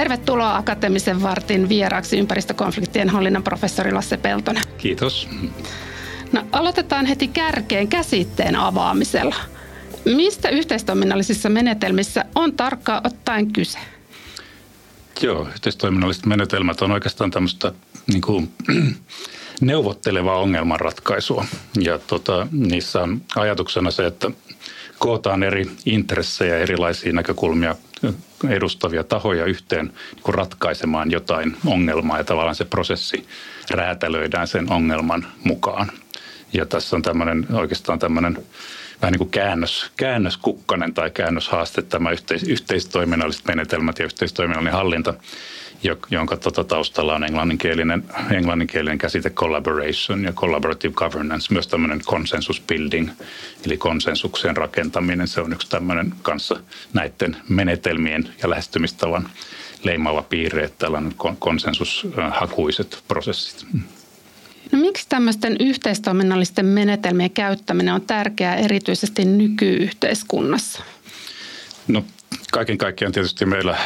Tervetuloa Akateemisen vartin vieraaksi ympäristökonfliktien hallinnan professori Lasse Peltonen. Kiitos. No, aloitetaan heti kärkeen käsitteen avaamisella. Mistä yhteistoiminnallisissa menetelmissä on tarkkaan ottaen kyse? Joo, yhteistoiminnalliset menetelmät on oikeastaan tämmöistä niin kuin, neuvottelevaa ongelmanratkaisua. Ja tota, niissä on ajatuksena se, että kootaan eri intressejä, erilaisia näkökulmia edustavia tahoja yhteen niin ratkaisemaan jotain ongelmaa ja tavallaan se prosessi räätälöidään sen ongelman mukaan. Ja tässä on tämmöinen, oikeastaan tämmöinen vähän niin kuin käännös, käännöskukkanen tai käännöshaaste tämä yhteis, yhteistoiminnalliset menetelmät ja yhteistoiminnallinen hallinta, jonka tota taustalla on englanninkielinen, englanninkielinen käsite collaboration ja collaborative governance, myös tämmöinen consensus building, eli konsensuksen rakentaminen. Se on yksi tämmöinen kanssa näiden menetelmien ja lähestymistavan leimaava piirre, että tällainen konsensushakuiset prosessit. No miksi tämmöisten yhteistoiminnallisten menetelmien käyttäminen on tärkeää erityisesti nykyyhteiskunnassa? No kaiken kaikkiaan tietysti meillä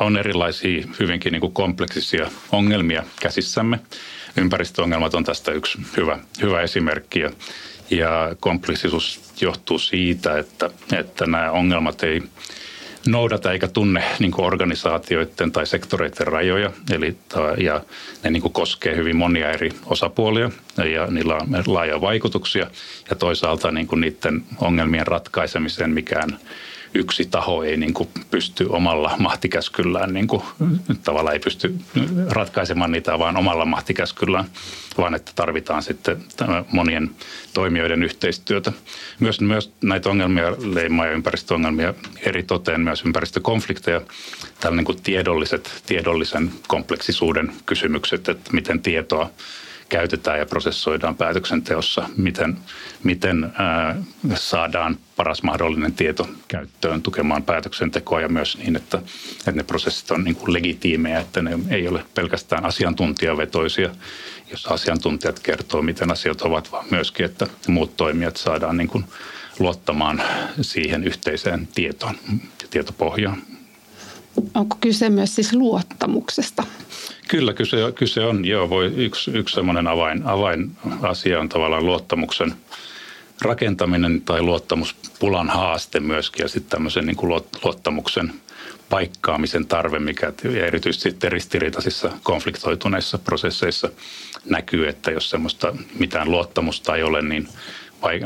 on erilaisia hyvinkin niin kuin kompleksisia ongelmia käsissämme. Ympäristöongelmat on tästä yksi hyvä, hyvä esimerkki. Ja kompleksisuus johtuu siitä, että, että nämä ongelmat ei noudata eikä tunne niin organisaatioiden tai sektoreiden rajoja. Eli, ja ne niin koskee hyvin monia eri osapuolia ja niillä on laaja vaikutuksia. Ja toisaalta niin niiden ongelmien ratkaisemiseen mikään yksi taho ei niin kuin pysty omalla mahtikäskyllään, niin kuin, tavallaan ei pysty ratkaisemaan niitä vaan omalla mahtikäskyllään, vaan että tarvitaan sitten monien toimijoiden yhteistyötä. Myös, myös näitä ongelmia leimaa ja ympäristöongelmia eri toteen, myös ympäristökonflikteja, tällainen kuin tiedolliset, tiedollisen kompleksisuuden kysymykset, että miten tietoa käytetään ja prosessoidaan päätöksenteossa, miten, miten ää, saadaan paras mahdollinen tieto käyttöön tukemaan päätöksentekoa ja myös niin, että, että ne prosessit on niin kuin legitiimejä, että ne ei ole pelkästään asiantuntijavetoisia, jos asiantuntijat kertoo, miten asiat ovat, vaan myöskin, että muut toimijat saadaan niin kuin luottamaan siihen yhteiseen tietoon ja tietopohjaan. Onko kyse myös siis luottamuksesta? Kyllä, kyse, kyse on. Joo, voi, yksi, yksi semmoinen avain, avainasia on tavallaan luottamuksen rakentaminen tai luottamuspulan haaste myöskin ja sitten tämmöisen niin kuin luottamuksen paikkaamisen tarve, mikä erityisesti sitten ristiriitaisissa konfliktoituneissa prosesseissa näkyy, että jos semmoista mitään luottamusta ei ole, niin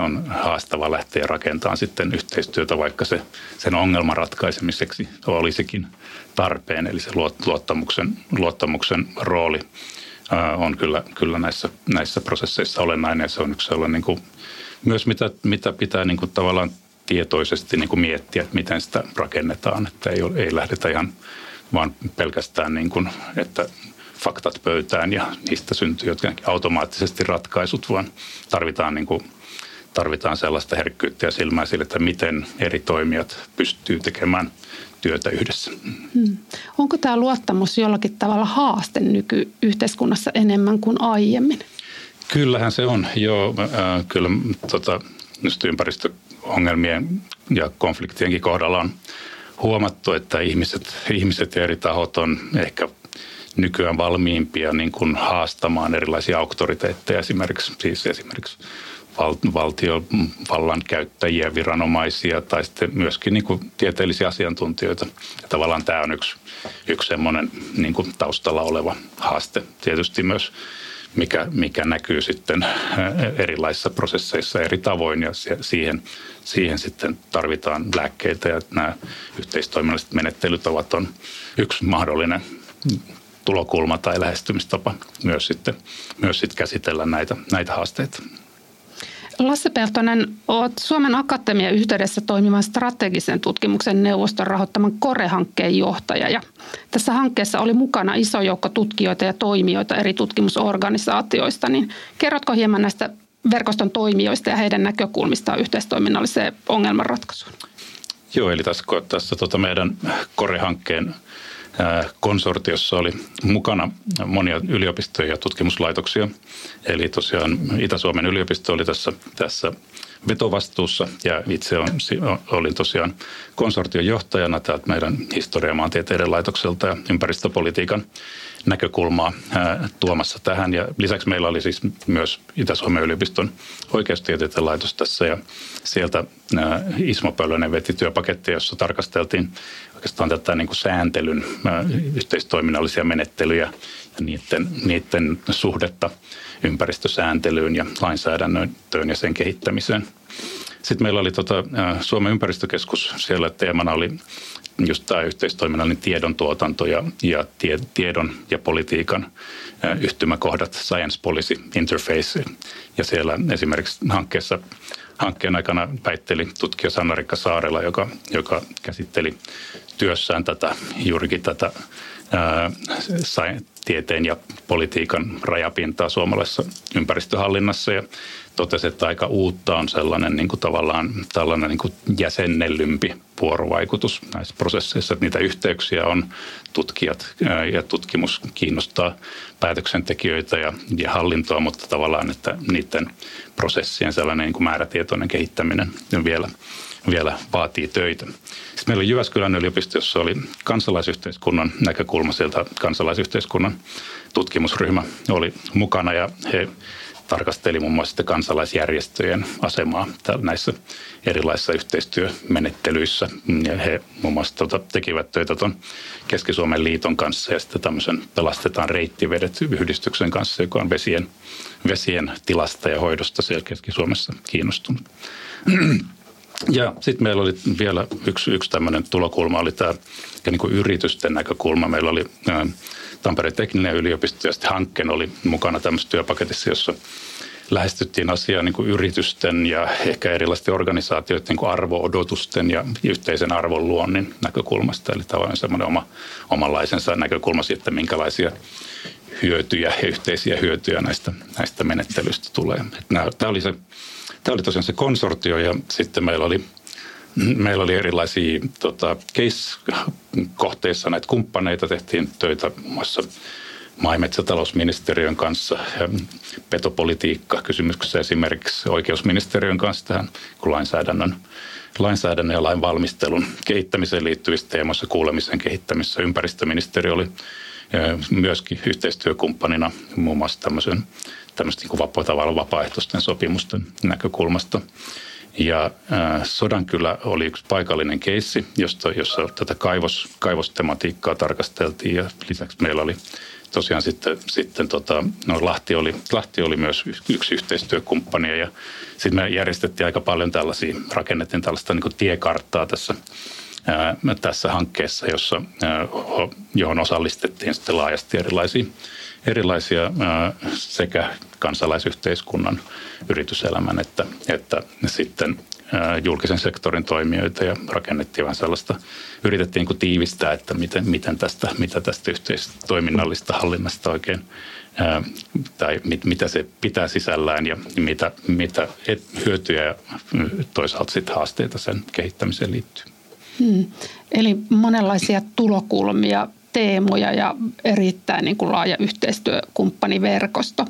on haastava lähteä rakentamaan sitten yhteistyötä, vaikka se sen ongelman ratkaisemiseksi olisikin tarpeen. Eli se luottamuksen, luottamuksen rooli on kyllä, kyllä näissä, näissä prosesseissa olennainen se on yksi sellainen niin kuin, myös mitä, mitä pitää niin kuin tavallaan tietoisesti niin kuin miettiä, että miten sitä rakennetaan, että ei, ei lähdetä ihan vaan pelkästään niin kuin, että faktat pöytään ja niistä syntyy jotenkin automaattisesti ratkaisut, vaan tarvitaan niin kuin tarvitaan sellaista herkkyyttä ja silmää sille, että miten eri toimijat pystyy tekemään työtä yhdessä. Hmm. Onko tämä luottamus jollakin tavalla haaste nykyyhteiskunnassa enemmän kuin aiemmin? Kyllähän se on, joo. Äh, kyllä tota, ympäristöongelmien ja konfliktienkin kohdalla on huomattu, että ihmiset, ihmiset ja eri tahot on ehkä nykyään valmiimpia niin kuin haastamaan erilaisia auktoriteetteja esimerkiksi, siis esimerkiksi valtiovallan käyttäjiä, viranomaisia tai sitten myöskin niin kuin tieteellisiä asiantuntijoita. Ja tavallaan tämä on yksi, yksi semmoinen niin kuin taustalla oleva haaste. Tietysti myös mikä, mikä näkyy sitten erilaisissa prosesseissa eri tavoin ja siihen, siihen sitten tarvitaan lääkkeitä ja nämä yhteistoiminnalliset menettelytavat on yksi mahdollinen tulokulma tai lähestymistapa myös sitten, myös sitten käsitellä näitä, näitä haasteita. Lasse Peltonen, olet Suomen Akatemian yhteydessä toimivan strategisen tutkimuksen neuvoston rahoittaman KORE-hankkeen johtaja. Ja tässä hankkeessa oli mukana iso joukko tutkijoita ja toimijoita eri tutkimusorganisaatioista. Niin kerrotko hieman näistä verkoston toimijoista ja heidän näkökulmistaan yhteistoiminnalliseen ongelmanratkaisuun? Joo, eli tässä, tässä tota meidän KORE-hankkeen konsortiossa oli mukana monia yliopistoja ja tutkimuslaitoksia. Eli tosiaan Itä-Suomen yliopisto oli tässä, tässä vetovastuussa ja itse on, olin tosiaan konsortion johtajana täältä meidän historia- maantieteiden laitokselta ja ympäristöpolitiikan näkökulmaa tuomassa tähän. Ja lisäksi meillä oli siis myös Itä-Suomen yliopiston oikeustieteiden laitos tässä ja sieltä Ismo Pölönen veti työpakettia, jossa tarkasteltiin oikeastaan tätä niin kuin sääntelyn ää, yhteistoiminnallisia menettelyjä ja niiden, niiden suhdetta ympäristösääntelyyn ja lainsäädännön ja sen kehittämiseen. Sitten meillä oli tota, Suomen ympäristökeskus, siellä teemana oli just tämä yhteistoiminnallinen tiedon tuotanto ja, ja tie, tiedon ja politiikan yhtymäkohdat, Science Policy Interface. Ja siellä esimerkiksi hankkeessa, hankkeen aikana väitteli tutkija Sanna-Rikka Saarela, joka, joka käsitteli työssään tätä, juurikin tätä ää, tieteen ja politiikan rajapintaa suomalaisessa ympäristöhallinnassa ja totesi, että aika uutta on sellainen niin kuin tavallaan tällainen niin kuin jäsennellympi vuorovaikutus näissä prosesseissa, että niitä yhteyksiä on tutkijat ja tutkimus kiinnostaa päätöksentekijöitä ja, ja hallintoa, mutta tavallaan, että niiden prosessien sellainen niin kuin määrätietoinen kehittäminen vielä, vielä vaatii töitä. Sitten meillä Jyväskylän yliopisto, jossa oli kansalaisyhteiskunnan näkökulma sieltä kansalaisyhteiskunnan tutkimusryhmä oli mukana ja he tarkasteli muun muassa kansalaisjärjestöjen asemaa näissä erilaisissa yhteistyömenettelyissä. Ja he muun muassa tuota, tekivät töitä tuon Keski-Suomen liiton kanssa ja sitten tämmöisen Pelastetaan reittivedet yhdistyksen kanssa, joka on vesien, vesien tilasta ja hoidosta siellä Keski-Suomessa kiinnostunut. Ja sitten meillä oli vielä yksi, yksi tämmöinen tulokulma, oli tämä niin yritysten näkökulma. Meillä oli ää, Tampereen tekninen yliopisto ja sitten hankkeen oli mukana tämmöisessä työpaketissa, jossa lähestyttiin asiaa niin kuin yritysten ja ehkä erilaisten organisaatioiden niin arvo-odotusten ja yhteisen arvon luonnin näkökulmasta. Eli tavallaan semmoinen oma, omanlaisensa näkökulma siitä, minkälaisia hyötyjä ja yhteisiä hyötyjä näistä, näistä menettelyistä tulee. Tämä oli, se, tämä oli tosiaan se konsortio ja sitten meillä oli Meillä oli erilaisia tota, case-kohteissa näitä kumppaneita, tehtiin töitä muun muassa maa- ja metsätalousministeriön kanssa petopolitiikka kysymyksessä esimerkiksi oikeusministeriön kanssa tähän kun lainsäädännön, lainsäädännön ja lain valmistelun kehittämiseen liittyvistä teemoissa kuulemisen kehittämisessä. Ympäristöministeriö oli myöskin yhteistyökumppanina muun muassa tämmöisen, tämmöistä niin vapaa, vapaaehtoisten sopimusten näkökulmasta. Ja äh, Sodankylä oli yksi paikallinen keissi, josta, jossa tätä kaivos, kaivostematiikkaa tarkasteltiin. Ja lisäksi meillä oli tosiaan sitten, sitten tota, no Lahti, oli, Lahti oli myös yksi yhteistyökumppani ja sitten me järjestettiin aika paljon tällaisia, rakennettiin tällaista niin tiekarttaa tässä, ää, tässä hankkeessa, jossa, ää, johon osallistettiin sitten laajasti erilaisia, erilaisia ää, sekä kansalaisyhteiskunnan, yrityselämän että, että sitten julkisen sektorin toimijoita ja rakennettiin vähän sellaista, yritettiin niin tiivistää, että miten, miten tästä, mitä tästä yhteistoiminnallista hallinnasta oikein tai mit, mitä se pitää sisällään ja mitä, mitä hyötyjä ja toisaalta sitten haasteita sen kehittämiseen liittyy. Hmm. Eli monenlaisia tulokulmia teemoja ja erittäin niin kuin laaja yhteistyökumppaniverkosto.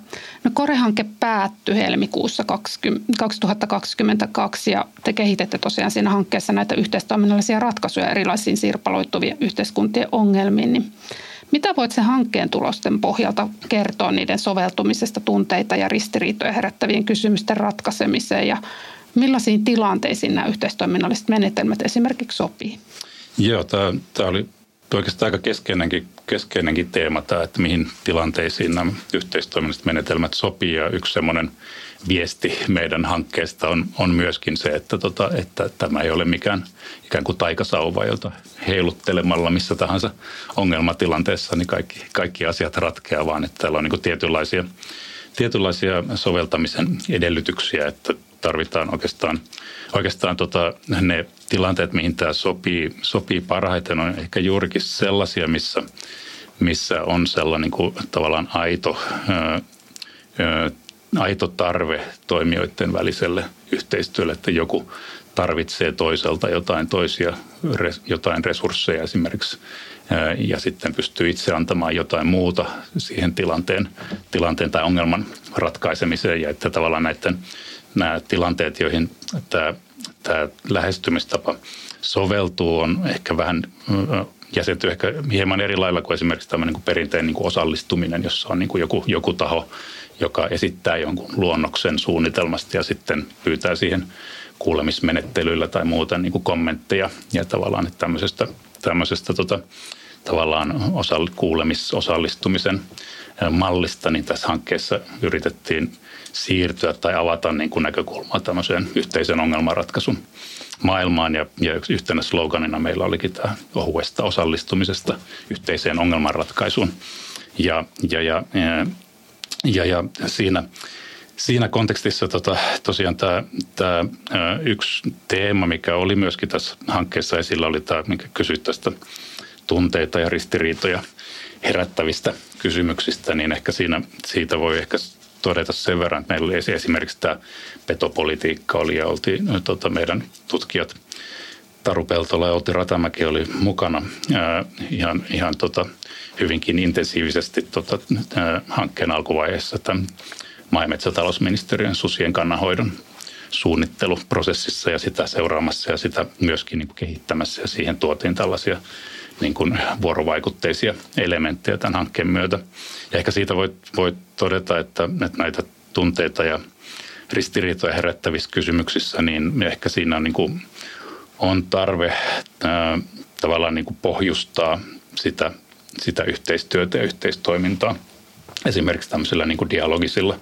No Kore-hanke päättyi helmikuussa 20, 2022 ja te kehitette tosiaan siinä hankkeessa näitä yhteistoiminnallisia ratkaisuja erilaisiin sirpaloittuvien yhteiskuntien ongelmiin. Niin mitä voit sen hankkeen tulosten pohjalta kertoa niiden soveltumisesta tunteita ja ristiriitoja herättävien kysymysten ratkaisemiseen ja millaisiin tilanteisiin nämä yhteistoiminnalliset menetelmät esimerkiksi sopii? Joo, tämä, tämä oli oikeastaan aika keskeinenkin, keskeinenkin teema tämä, että mihin tilanteisiin nämä yhteistoiminnalliset menetelmät sopii. Ja yksi semmoinen viesti meidän hankkeesta on, on myöskin se, että, tota, että tämä ei ole mikään ikään kuin taikasauva, jota heiluttelemalla missä tahansa ongelmatilanteessa niin kaikki, kaikki asiat ratkeaa, vaan että täällä on niin tietynlaisia, tietynlaisia soveltamisen edellytyksiä, että tarvitaan oikeastaan, oikeastaan tota, ne tilanteet, mihin tämä sopii, sopii parhaiten, on ehkä juurikin sellaisia, missä, missä on sellainen kuin tavallaan aito, ää, aito tarve toimijoiden väliselle yhteistyölle, että joku tarvitsee toiselta jotain toisia, jotain resursseja esimerkiksi ja sitten pystyy itse antamaan jotain muuta siihen tilanteen, tilanteen tai ongelman ratkaisemiseen ja että tavallaan näiden nämä tilanteet, joihin tämä, tämä lähestymistapa soveltuu, on ehkä vähän jäsenty ehkä hieman eri lailla kuin esimerkiksi tämmöinen kuin perinteinen niin kuin osallistuminen, jossa on niin kuin joku, joku taho, joka esittää jonkun luonnoksen suunnitelmasta ja sitten pyytää siihen kuulemismenettelyillä tai muuta niin kuin kommentteja. Ja tavallaan että tämmöisestä, tämmöisestä tota, tavallaan osall, kuulemisosallistumisen mallista, niin tässä hankkeessa yritettiin siirtyä tai avata niin kuin näkökulmaa tämmöiseen yhteisen ongelmanratkaisun maailmaan. Ja, ja yhtenä sloganina meillä olikin tämä ohuesta osallistumisesta yhteiseen ongelmanratkaisuun. Ja, ja, ja, ja, ja siinä, siinä kontekstissa tota, tosiaan tämä, tämä yksi teema, mikä oli myöskin tässä hankkeessa esillä, oli tämä, mikä kysyt tästä tunteita ja ristiriitoja herättävistä kysymyksistä, niin ehkä siinä, siitä voi ehkä todeta sen verran, että meillä oli esimerkiksi tämä petopolitiikka oli ja oltiin tota, meidän tutkijat Taru Peltola ja Outi Ratamäki oli mukana ää, ihan, ihan tota, hyvinkin intensiivisesti tota, ää, hankkeen alkuvaiheessa tämän maa- ja metsätalousministeriön susien kannanhoidon suunnitteluprosessissa ja sitä seuraamassa ja sitä myöskin niin kehittämässä ja siihen tuotiin tällaisia niin kuin vuorovaikutteisia elementtejä tämän hankkeen myötä. Ja ehkä siitä voi, voi todeta, että, että näitä tunteita ja ristiriitoja herättävissä kysymyksissä, niin ehkä siinä on, niin kuin, on tarve ää, tavallaan niin kuin pohjustaa sitä, sitä yhteistyötä ja yhteistoimintaa esimerkiksi tämmöisillä niin kuin dialogisilla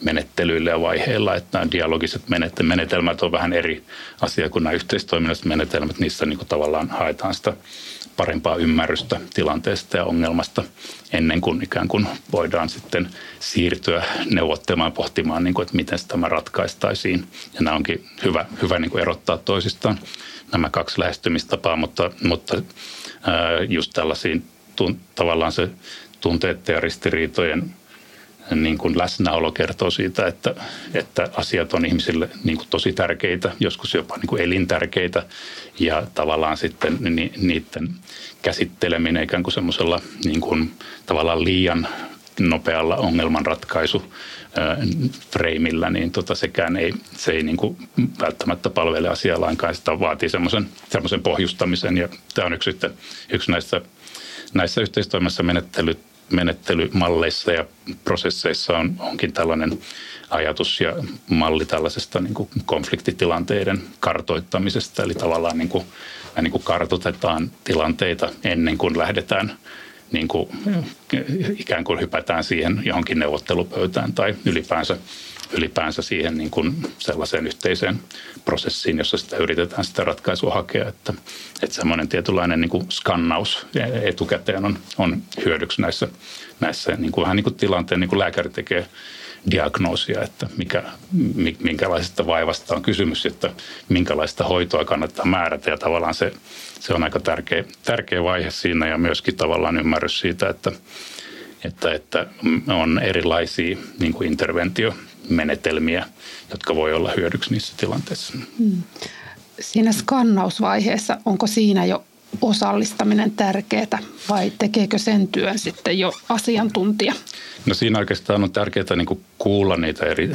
menettelyillä ja vaiheilla, että nämä dialogiset menetelmät on vähän eri asia kuin nämä yhteistoiminnalliset menetelmät. Niissä niin kuin tavallaan haetaan sitä parempaa ymmärrystä tilanteesta ja ongelmasta ennen kuin ikään kuin voidaan sitten siirtyä neuvottelemaan pohtimaan, niin kuin, että miten tämä ratkaistaisiin. Ja nämä onkin hyvä, hyvä niin kuin erottaa toisistaan nämä kaksi lähestymistapaa, mutta, mutta just tällaisiin tavallaan se tunteiden ja ristiriitojen niin kuin läsnäolo kertoo siitä, että, että asiat on ihmisille niin kuin tosi tärkeitä, joskus jopa niin kuin elintärkeitä ja tavallaan sitten ni, niiden käsitteleminen ikään kuin semmoisella niin kuin tavallaan liian nopealla ongelmanratkaisu freimillä, niin tota sekään ei, se ei niin kuin välttämättä palvele asiaa lainkaan. Sitä vaatii semmoisen, semmoisen pohjustamisen ja tämä on yksi, yksi näissä, näissä yhteistoimassa menettelyt menettelymalleissa ja prosesseissa on, onkin tällainen ajatus ja malli tällaisesta niin kuin konfliktitilanteiden kartoittamisesta. Eli tavallaan niin kuin, niin kuin kartoitetaan tilanteita ennen kuin lähdetään niin kuin, ikään kuin hypätään siihen johonkin neuvottelupöytään tai ylipäänsä ylipäänsä siihen niin kuin sellaiseen yhteiseen prosessiin, jossa sitä yritetään sitä ratkaisua hakea. Että, että semmoinen tietynlainen niin kuin skannaus etukäteen on, on hyödyksi näissä, näissä niin kuin vähän niin kuin tilanteen, niin kuin lääkäri tekee diagnoosia, että mikä, minkälaisesta vaivasta on kysymys, että minkälaista hoitoa kannattaa määrätä ja tavallaan se, se on aika tärkeä, tärkeä vaihe siinä ja myöskin tavallaan ymmärrys siitä, että, että, että on erilaisia niin kuin interventio menetelmiä, jotka voi olla hyödyksi niissä tilanteissa. Hmm. Siinä skannausvaiheessa, onko siinä jo osallistaminen tärkeää vai tekeekö sen työn sitten jo asiantuntija? No siinä oikeastaan on tärkeää niin kuulla niitä eri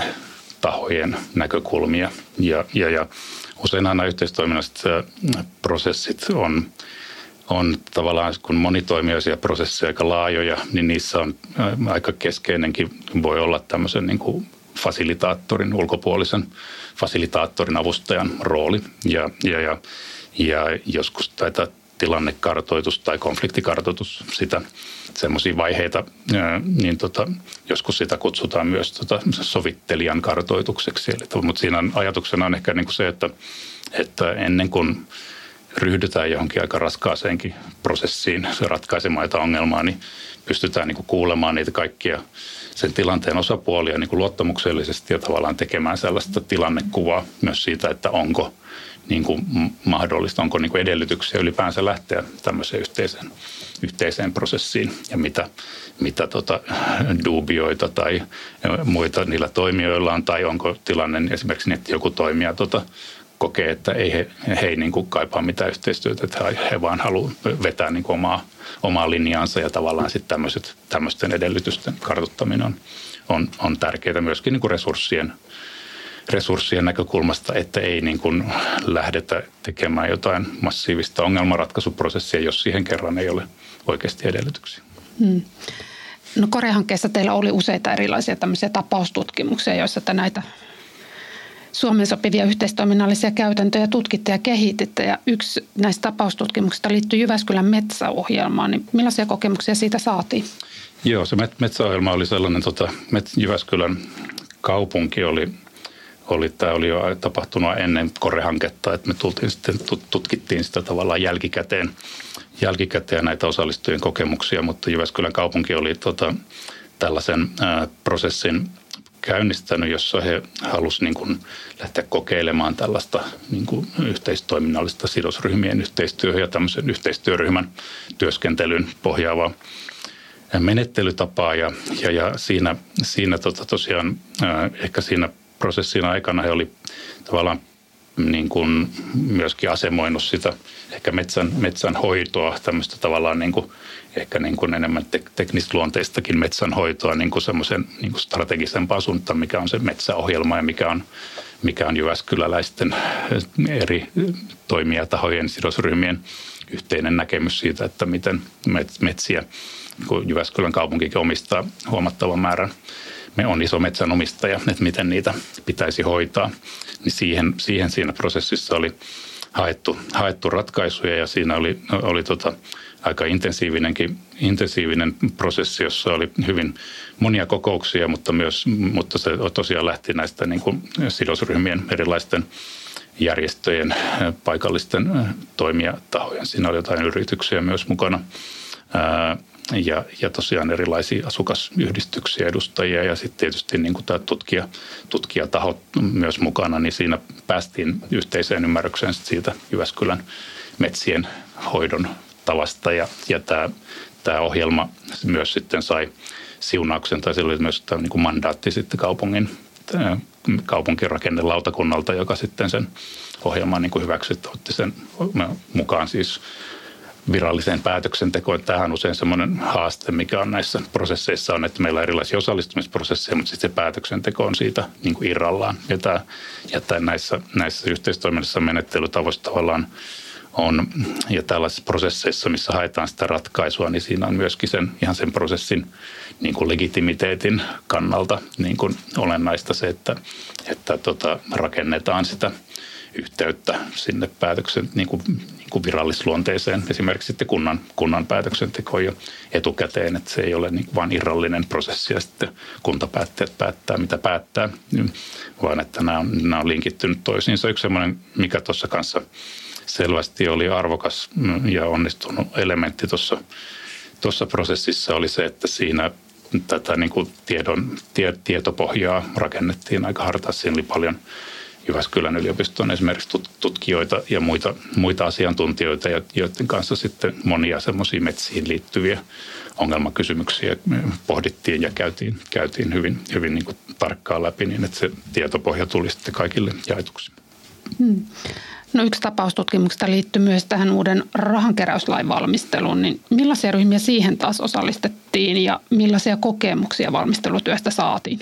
tahojen näkökulmia ja, ja, ja usein aina yhteistoiminnalliset prosessit on, on tavallaan, kun monitoimijaisia prosesseja aika laajoja, niin niissä on aika keskeinenkin voi olla tämmöisen niin kuin fasilitaattorin, ulkopuolisen fasilitaattorin avustajan rooli. Ja, ja, ja, ja joskus tätä tilannekartoitus tai konfliktikartoitus, sitä semmoisia vaiheita, niin tota, joskus sitä kutsutaan myös tota sovittelijan kartoitukseksi. Eli, mutta siinä on, ajatuksena on ehkä niin kuin se, että, että ennen kuin ryhdytään johonkin aika raskaaseenkin prosessiin ratkaisemaan jotain ongelmaa, niin pystytään niin kuin kuulemaan niitä kaikkia sen tilanteen osapuolia niin kuin luottamuksellisesti ja tavallaan tekemään sellaista tilannekuvaa myös siitä, että onko niin kuin mahdollista, onko niin kuin edellytyksiä ylipäänsä lähteä tämmöiseen yhteiseen, yhteiseen prosessiin ja mitä, mitä tota dubioita tai muita niillä toimijoilla on tai onko tilanne esimerkiksi että joku toimija tota, kokee, että ei he, he ei niin kuin kaipaa mitään yhteistyötä, että he vaan haluavat vetää niin kuin omaa, omaa linjaansa ja tavallaan sitten tämmöiset, tämmöisten edellytysten kartuttaminen on, on, on tärkeää myöskin niin kuin resurssien, resurssien näkökulmasta, että ei niin kuin lähdetä tekemään jotain massiivista ongelmanratkaisuprosessia, jos siihen kerran ei ole oikeasti edellytyksiä. Hmm. No Korehankkeessa teillä oli useita erilaisia tämmöisiä tapaustutkimuksia, joissa te näitä Suomen sopivia yhteistoiminnallisia käytäntöjä tutkitte ja kehititte. Ja yksi näistä tapaustutkimuksista liittyy Jyväskylän metsäohjelmaan. Niin millaisia kokemuksia siitä saatiin? Joo, se metsäohjelma oli sellainen, tota, Jyväskylän kaupunki oli, oli, tämä oli jo tapahtunut ennen korehanketta, että me tultiin sitten, tutkittiin sitä tavallaan jälkikäteen, jälkikäteen näitä osallistujien kokemuksia, mutta Jyväskylän kaupunki oli tota, tällaisen ää, prosessin käynnistänyt, jossa he halusivat niin kuin lähteä kokeilemaan tällaista niin kuin yhteistoiminnallista sidosryhmien yhteistyöhön ja tämmöisen yhteistyöryhmän työskentelyyn pohjaavaa menettelytapaa. Ja, ja, ja siinä, siinä tota tosiaan ehkä siinä prosessin aikana he oli tavallaan niin kuin myöskin asemoinut sitä ehkä metsän, metsän hoitoa, tämmöistä tavallaan niin kuin, ehkä niin kuin enemmän tek, teknisluonteistakin metsänhoitoa niin kuin semmoisen niin kuin strategisempaa suuntaan, mikä on se metsäohjelma ja mikä on, mikä on Jyväskyläläisten eri toimijatahojen, sidosryhmien yhteinen näkemys siitä, että miten metsiä kun Jyväskylän kaupunkikin omistaa huomattavan määrän, me on iso metsänomistaja, että miten niitä pitäisi hoitaa, niin siihen, siihen siinä prosessissa oli haettu, haettu ratkaisuja ja siinä oli, oli tota, aika intensiivinenkin intensiivinen prosessi, jossa oli hyvin monia kokouksia, mutta, myös, mutta se tosiaan lähti näistä niin kuin sidosryhmien erilaisten järjestöjen, paikallisten toimijatahojen. Siinä oli jotain yrityksiä myös mukana ja, ja tosiaan erilaisia asukasyhdistyksiä edustajia ja sitten tietysti niin kuin tämä tutkija, tutkijatahot myös mukana, niin siinä päästiin yhteiseen ymmärrykseen siitä Jyväskylän metsien hoidon tavasta. Ja, ja tämä, tämä ohjelma myös sitten sai siunauksen tai sillä oli myös tämä niin kuin mandaatti sitten kaupungin kaupunkirakennelautakunnalta, joka sitten sen ohjelman niin hyväksyi, otti sen mukaan siis viralliseen päätöksentekoon. Tämähän on usein semmoinen haaste, mikä on näissä prosesseissa on, että meillä on erilaisia osallistumisprosesseja, mutta sitten se päätöksenteko on siitä niin kuin irrallaan. Ja, tämä, ja tämä näissä, näissä yhteistoiminnassa menettelytavoissa tavallaan on, ja tällaisissa prosesseissa, missä haetaan sitä ratkaisua, niin siinä on myöskin sen, ihan sen prosessin niin kuin legitimiteetin kannalta niin kuin olennaista se, että, että tota, rakennetaan sitä – yhteyttä sinne päätöksen niin kuin, niin kuin virallisluonteeseen, esimerkiksi sitten kunnan, kunnan päätöksentekoon jo etukäteen, että se ei ole niin vain irrallinen prosessi ja sitten kuntapäättäjät päättää, mitä päättää, vaan että nämä on, nämä on linkittynyt toisiinsa. Yksi sellainen, mikä tuossa kanssa selvästi oli arvokas ja onnistunut elementti tuossa tuossa prosessissa oli se, että siinä tätä niin kuin tiedon, tie, tietopohjaa rakennettiin aika hartaasti. Siinä oli paljon Jyväskylän yliopiston esimerkiksi tutkijoita ja muita, muita asiantuntijoita, joiden kanssa sitten monia semmoisia metsiin liittyviä ongelmakysymyksiä pohdittiin ja käytiin, käytiin hyvin, hyvin niin kuin tarkkaan läpi niin, että se tietopohja tuli sitten kaikille jaetuksi. Hmm. No yksi tapaustutkimuksesta liittyy myös tähän uuden rahankeräyslain valmisteluun, niin millaisia ryhmiä siihen taas osallistettiin ja millaisia kokemuksia valmistelutyöstä saatiin?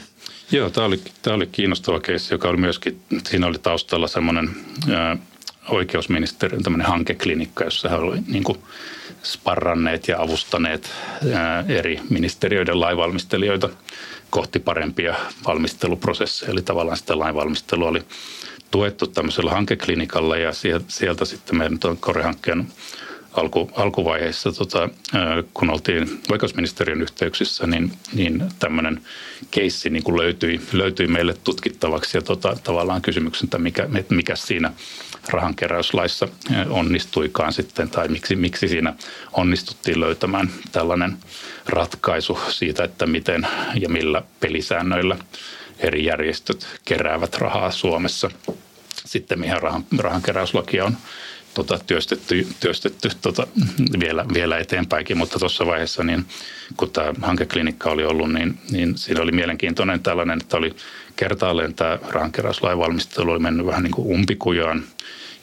Joo, tämä oli, tämä oli kiinnostava keissi, joka oli myöskin, siinä oli taustalla semmoinen oikeusministeriön tämmöinen hankeklinikka, jossa he olivat niin kuin sparranneet ja avustaneet ää, eri ministeriöiden lainvalmistelijoita kohti parempia valmisteluprosesseja. Eli tavallaan sitä lainvalmistelua oli tuettu tämmöisellä hankeklinikalla ja sieltä sitten meidän tuon korehankkeen alku, alkuvaiheessa, tota, kun oltiin oikeusministeriön yhteyksissä, niin, niin tämmöinen keissi niin löytyi, löytyi meille tutkittavaksi ja tota, tavallaan kysymyksen, että mikä, mikä siinä rahankeräyslaissa onnistuikaan sitten tai miksi, miksi siinä onnistuttiin löytämään tällainen ratkaisu siitä, että miten ja millä pelisäännöillä eri järjestöt keräävät rahaa Suomessa. Sitten mihin rahan, rahankeräyslakia on tota, työstetty, työstetty tota, vielä, vielä eteenpäinkin, mutta tuossa vaiheessa, niin, kun tämä hankeklinikka oli ollut, niin, niin siinä oli mielenkiintoinen tällainen, että oli kertaalleen tämä rahankeräyslain valmistelu oli mennyt vähän niin kuin umpikujaan,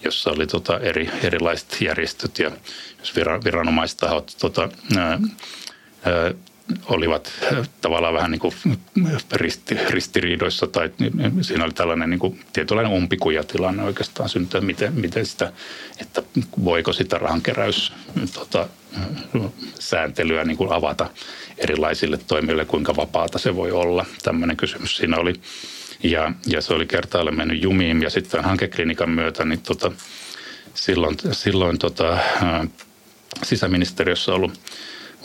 jossa oli tota eri, erilaiset järjestöt ja viranomaiset viranomaistahot tota, ää, ää, olivat tavallaan vähän niin kuin risti, ristiriidoissa tai siinä oli tällainen niin kuin tietynlainen umpikujatilanne oikeastaan syntyä, miten, miten sitä, että voiko sitä rahankeräys tota, sääntelyä niin kuin avata erilaisille toimijoille, kuinka vapaata se voi olla. Tämmöinen kysymys siinä oli. Ja, ja se oli kertaalle mennyt jumiin ja sitten hankeklinikan myötä niin tota, silloin, silloin tota, sisäministeriössä ollut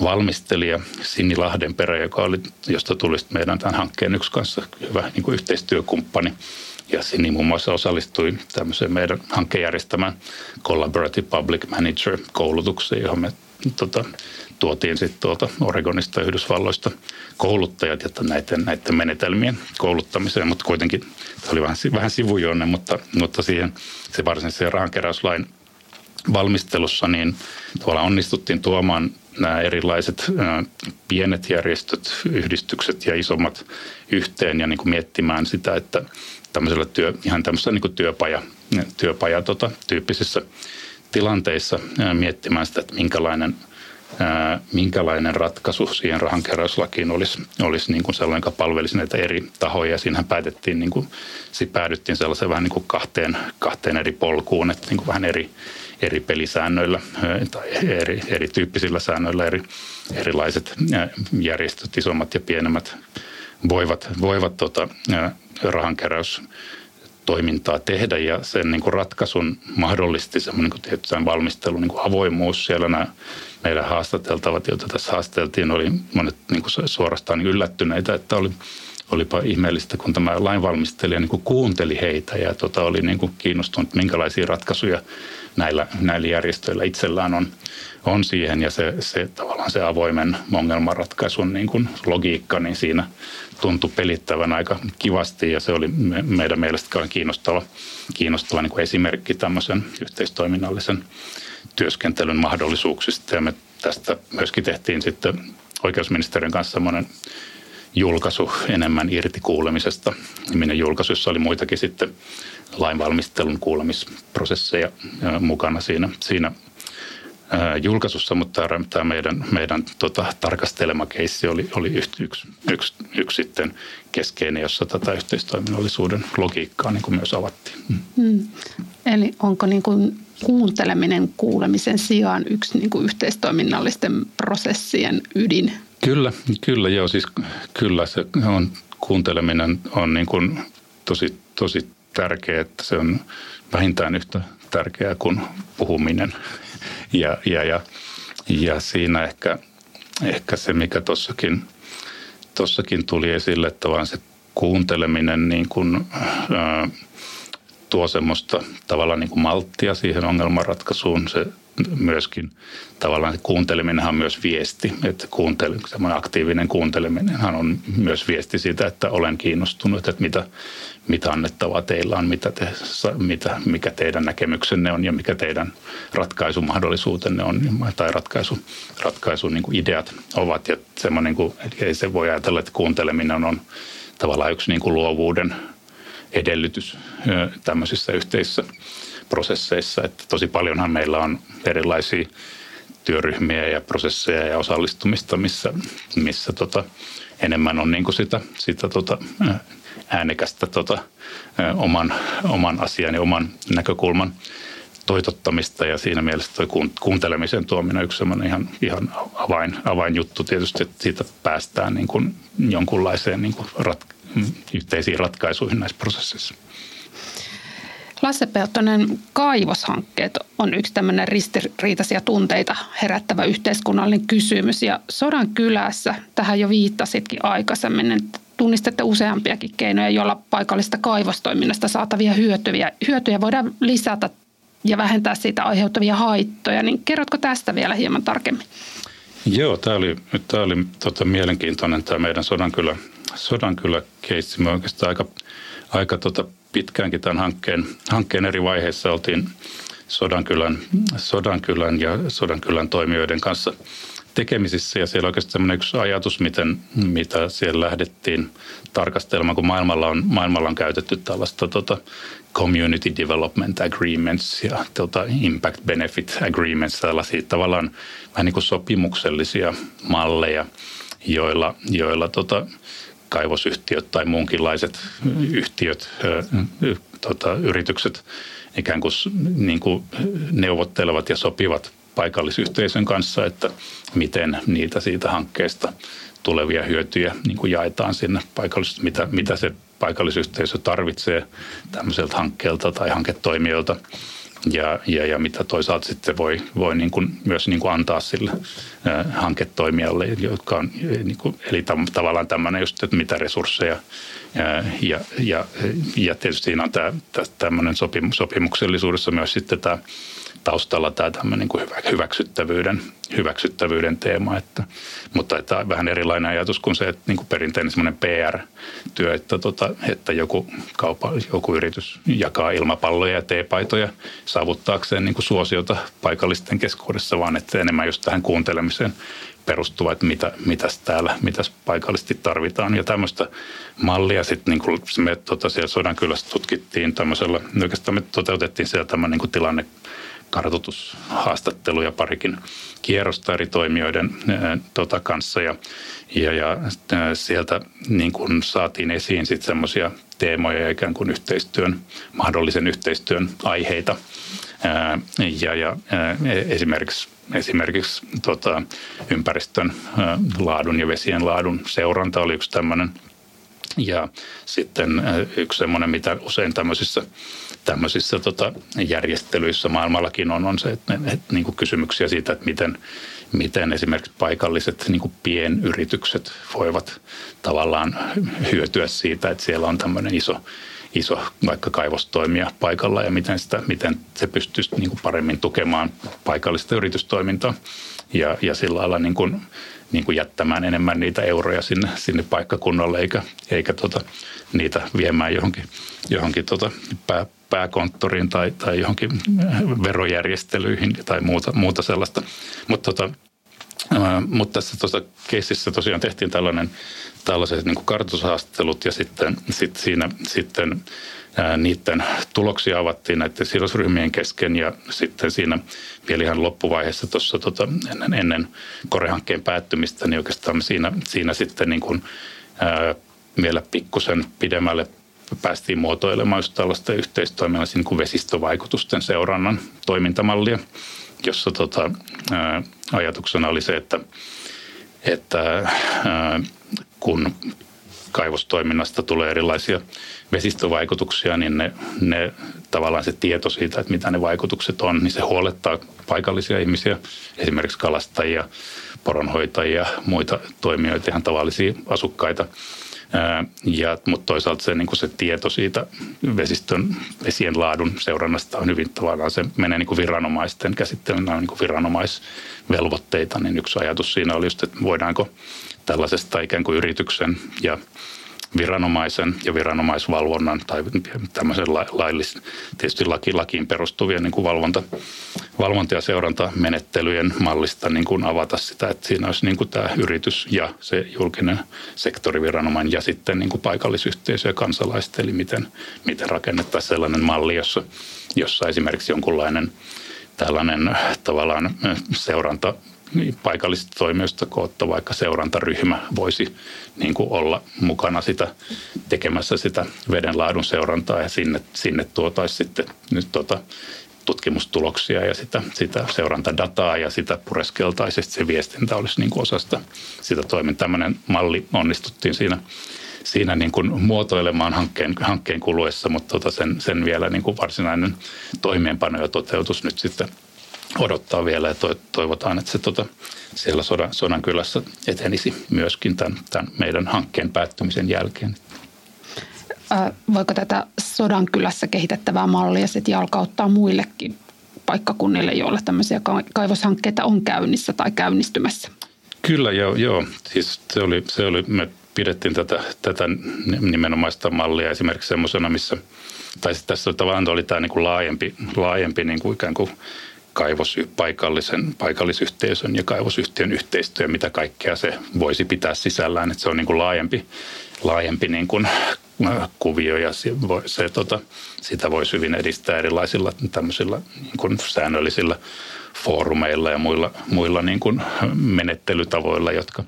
valmistelija Sinni Lahdenperä, joka oli, josta tuli meidän tämän hankkeen yksi kanssa hyvä niin kuin yhteistyökumppani. Ja Sini muun muassa osallistui tämmöiseen meidän hankkeen järjestämään Collaborative Public Manager-koulutukseen, johon me tota, tuotiin sitten tuolta Oregonista ja Yhdysvalloista kouluttajat että näiden, näiden menetelmien kouluttamiseen, mutta kuitenkin se oli vähän, vähän sivujonne, mutta, mutta siihen se varsinaisen rahankeräyslain valmistelussa niin tuolla onnistuttiin tuomaan nämä erilaiset pienet järjestöt, yhdistykset ja isommat yhteen ja niin kuin miettimään sitä, että tämmöisellä työ, ihan tämmöisessä niin kuin työpaja, työpaja tota, tyyppisissä tilanteissa miettimään sitä, että minkälainen, minkälainen ratkaisu siihen rahankeräyslakiin olisi, olisi niin kuin sellainen, joka palvelisi näitä eri tahoja. Siinähän päätettiin, niin kuin, päädyttiin sellaiseen vähän niin kuin kahteen, kahteen eri polkuun, että niin kuin vähän eri, eri pelisäännöillä tai eri, erityyppisillä säännöillä eri, erilaiset järjestöt, isommat ja pienemmät, voivat, voivat tota, rahankeräys toimintaa tehdä ja sen niin kuin ratkaisun mahdollisti semmoinen niin tietyn valmistelun niin kuin avoimuus. Siellä nämä meidän haastateltavat, joita tässä haasteltiin, oli monet niin kuin suorastaan yllättyneitä, että oli, olipa ihmeellistä, kun tämä lainvalmistelija niin kuin kuunteli heitä ja tota, oli niin kuin kiinnostunut, minkälaisia ratkaisuja näillä, näillä järjestöillä itsellään on, on siihen. Ja se, se tavallaan se avoimen ongelmanratkaisun niin kuin logiikka, niin siinä tuntui pelittävän aika kivasti. Ja se oli me, meidän mielestä kiinnostava, kiinnostava niin kuin esimerkki tämmöisen yhteistoiminnallisen työskentelyn mahdollisuuksista. Ja me tästä myöskin tehtiin sitten oikeusministeriön kanssa semmoinen julkaisu enemmän irti kuulemisesta. Niminen julkaisu, jossa oli muitakin sitten lainvalmistelun kuulemisprosesseja mukana siinä, siinä julkaisussa, mutta tämä meidän, meidän tota, tarkastelema keissi oli, oli yksi, yksi, yksi, yksi sitten keskeinen, jossa tätä yhteistoiminnallisuuden logiikkaa niin kuin myös avattiin. Hmm. Eli onko niin kuin kuunteleminen kuulemisen sijaan yksi niin kuin yhteistoiminnallisten prosessien ydin? Kyllä, kyllä joo, siis kyllä se on, kuunteleminen on niin kuin tosi, tosi tärkeää, että se on vähintään yhtä tärkeää kuin puhuminen. Ja, ja, ja, ja siinä ehkä, ehkä se, mikä tuossakin tossakin tuli esille, että vaan se kuunteleminen niin kuin, ää, tuo semmoista tavallaan niin kuin malttia siihen ongelmanratkaisuun. Se myöskin tavallaan se kuunteleminenhan on myös viesti, että kuuntele, semmoinen aktiivinen kuunteleminenhan on myös viesti siitä, että olen kiinnostunut, että mitä, mitä annettavaa teillä on, mitä te, mitä, mikä teidän näkemyksenne on ja mikä teidän ratkaisumahdollisuutenne on tai ratkaisu, ratkaisu niin kuin ideat ovat. Ja semmoinen, kuin, ei se voi ajatella, että kuunteleminen on tavallaan yksi niin kuin luovuuden edellytys tämmöisissä yhteisissä prosesseissa. Että tosi paljonhan meillä on erilaisia työryhmiä ja prosesseja ja osallistumista, missä, missä tota, enemmän on niin kuin sitä, sitä tota, äänekästä tota, oman, oman asian ja oman näkökulman toitottamista ja siinä mielessä tuo kuuntelemisen tuominen on yksi ihan, ihan avain, avainjuttu tietysti, että siitä päästään niin kuin jonkunlaiseen niin kuin yhteisiin ratkaisuihin näissä prosesseissa. Lasse Peltonen, kaivoshankkeet on yksi tämmöinen ristiriitaisia tunteita herättävä yhteiskunnallinen kysymys. Ja Sodan kylässä, tähän jo viittasitkin aikaisemmin, että tunnistatte useampiakin keinoja, joilla paikallista kaivostoiminnasta saatavia hyötyjä, hyötyjä voidaan lisätä ja vähentää siitä aiheutuvia haittoja. Niin kerrotko tästä vielä hieman tarkemmin? Joo, tämä oli, tämä oli tota, mielenkiintoinen tämä meidän Sodankylä, Sodankylä keissi. Me oikeastaan aika, aika tota, pitkäänkin tämän hankkeen, hankkeen eri vaiheissa oltiin Sodankylän, Sodankylän ja Sodankylän toimijoiden kanssa tekemisissä. Ja siellä oikeastaan sellainen yksi ajatus, miten, mitä siellä lähdettiin tarkastelemaan, kun maailmalla on, maailmalla on käytetty tällaista tota, community development agreements ja tota, impact benefit agreements, tällaisia tavallaan vähän niin kuin sopimuksellisia malleja, joilla, joilla tota, kaivosyhtiöt tai muunkinlaiset yhtiöt, tota, yritykset ikään kuin, niin kuin neuvottelevat ja sopivat paikallisyhteisön kanssa, että miten niitä siitä hankkeesta tulevia hyötyjä niin kuin jaetaan sinne paikallis, mitä, mitä se paikallisyhteisö tarvitsee tämmöiseltä hankkeelta tai hanketoimijoilta ja, ja, ja mitä toisaalta sitten voi, voi niin kuin myös niin kuin antaa sille hanketoimijalle, jotka on, niin kuin, eli tam, tavallaan tämmöinen just, että mitä resursseja ja, ja, ja, ja tietysti siinä on tämä, tämmöinen sopim, sopimuksellisuudessa myös sitten tämä taustalla tämä tämmöinen niin kuin hyväksyttävyyden, hyväksyttävyyden teema. Että, mutta että vähän erilainen ajatus kuin se, että niin kuin perinteinen semmoinen PR-työ, että, tota, että joku, kaupa, joku yritys jakaa ilmapalloja ja teepaitoja saavuttaakseen niin kuin suosiota paikallisten keskuudessa, vaan että enemmän just tähän kuuntelemiseen perustuva, että mitä, mitäs täällä, mitäs paikallisesti tarvitaan. Ja tämmöistä mallia sitten niin me tota, siellä Sodankylässä tutkittiin tämmöisellä, oikeastaan me toteutettiin siellä tämmöinen niin tilanne kartoitushaastatteluja parikin kierrosta eri toimijoiden ää, tota kanssa. Ja, ja, ja ää, sieltä niin kuin saatiin esiin sitten semmoisia teemoja ja ikään kuin yhteistyön, mahdollisen yhteistyön aiheita. Ää, ja, ja ää, esimerkiksi esimerkiksi tota, ympäristön ää, laadun ja vesien laadun seuranta oli yksi tämmöinen ja sitten yksi semmoinen, mitä usein tämmöisissä tämmöisissä tota, järjestelyissä maailmallakin on, on se, että, että niin kuin kysymyksiä siitä, että miten, miten esimerkiksi paikalliset niin kuin pienyritykset voivat tavallaan hyötyä siitä, että siellä on tämmöinen iso, iso vaikka kaivostoimija paikalla ja miten, sitä, miten se pystyisi niin kuin paremmin tukemaan paikallista yritystoimintaa ja, ja sillä lailla niin kuin, niin kuin jättämään enemmän niitä euroja sinne, sinne paikkakunnalle eikä, eikä tota, niitä viemään johonkin, johonkin tota pää, pääkonttoriin tai, tai johonkin verojärjestelyihin tai muuta, muuta sellaista. Mutta tota, mutta tässä tuossa keississä tosiaan tehtiin tällainen, tällaiset niin kartoitushaastattelut ja sitten sit siinä sitten niiden tuloksia avattiin näiden sidosryhmien kesken ja sitten siinä vielä ihan loppuvaiheessa tuossa tota, ennen, ennen korehankkeen päättymistä, niin oikeastaan siinä, siinä sitten niin kuin, ää, vielä pikkusen pidemmälle päästiin muotoilemaan just tällaista yhteistoiminnallista siis niin vesistövaikutusten seurannan toimintamallia, jossa tota, ää, ajatuksena oli se, että, että ää, kun kaivostoiminnasta tulee erilaisia vesistövaikutuksia, niin ne, ne tavallaan se tieto siitä, että mitä ne vaikutukset on, niin se huolettaa paikallisia ihmisiä, esimerkiksi kalastajia, poronhoitajia, muita toimijoita, ihan tavallisia asukkaita – ja, mutta toisaalta se, niin se tieto siitä vesistön, vesien laadun seurannasta on hyvin tavallaan, se menee niin kuin viranomaisten käsittelyyn, nämä on niin kuin viranomaisvelvoitteita, niin yksi ajatus siinä oli just, että voidaanko tällaisesta ikään kuin yrityksen ja viranomaisen ja viranomaisvalvonnan tai tämmöisen laillis, tietysti laki, lakiin perustuvien niin kuin valvonta, valvonta- ja seurantamenettelyjen mallista niin kuin avata sitä, että siinä olisi niin kuin tämä yritys ja se julkinen sektoriviranomainen ja sitten niin kuin paikallisyhteisö ja kansalaiset, eli miten, miten rakennettaisiin sellainen malli, jossa, jossa esimerkiksi jonkunlainen tällainen tavallaan seuranta paikallisista toimijoista koottu vaikka seurantaryhmä voisi niin kuin olla mukana sitä tekemässä sitä vedenlaadun seurantaa ja sinne, sinne tuotaisiin sitten nyt tuota, tutkimustuloksia ja sitä, sitä seurantadataa ja sitä pureskeltaisiin, se viestintä olisi niin kuin osasta sitä toimintaa. Tämmöinen malli onnistuttiin siinä, siinä niin kuin muotoilemaan hankkeen, hankkeen kuluessa, mutta tota sen, sen vielä niin kuin varsinainen toimeenpano ja toteutus nyt sitten odottaa vielä ja toivotaan, että se tota, siellä sodan, sodan kylässä etenisi myöskin tämän, tämän meidän hankkeen päättymisen jälkeen. Voiko tätä sodan kylässä kehitettävää mallia sitten jalkauttaa muillekin paikkakunnille, joilla tämmöisiä kaivoshankkeita on käynnissä tai käynnistymässä? Kyllä, joo. joo. Siis se oli, se oli, me pidettiin tätä, tätä nimenomaista mallia esimerkiksi semmoisena, missä, tai tässä tavallaan oli tämä niin kuin laajempi, laajempi niin kuin ikään kuin kaivos, paikallisen, paikallisyhteisön ja kaivosyhtiön yhteistyö, mitä kaikkea se voisi pitää sisällään. Että se on niin kuin laajempi, laajempi niin kuin äh, kuvio ja se, se, tota, sitä voisi hyvin edistää erilaisilla tämmöisillä niin kuin säännöllisillä foorumeilla ja muilla, muilla niin kuin menettelytavoilla, jotka,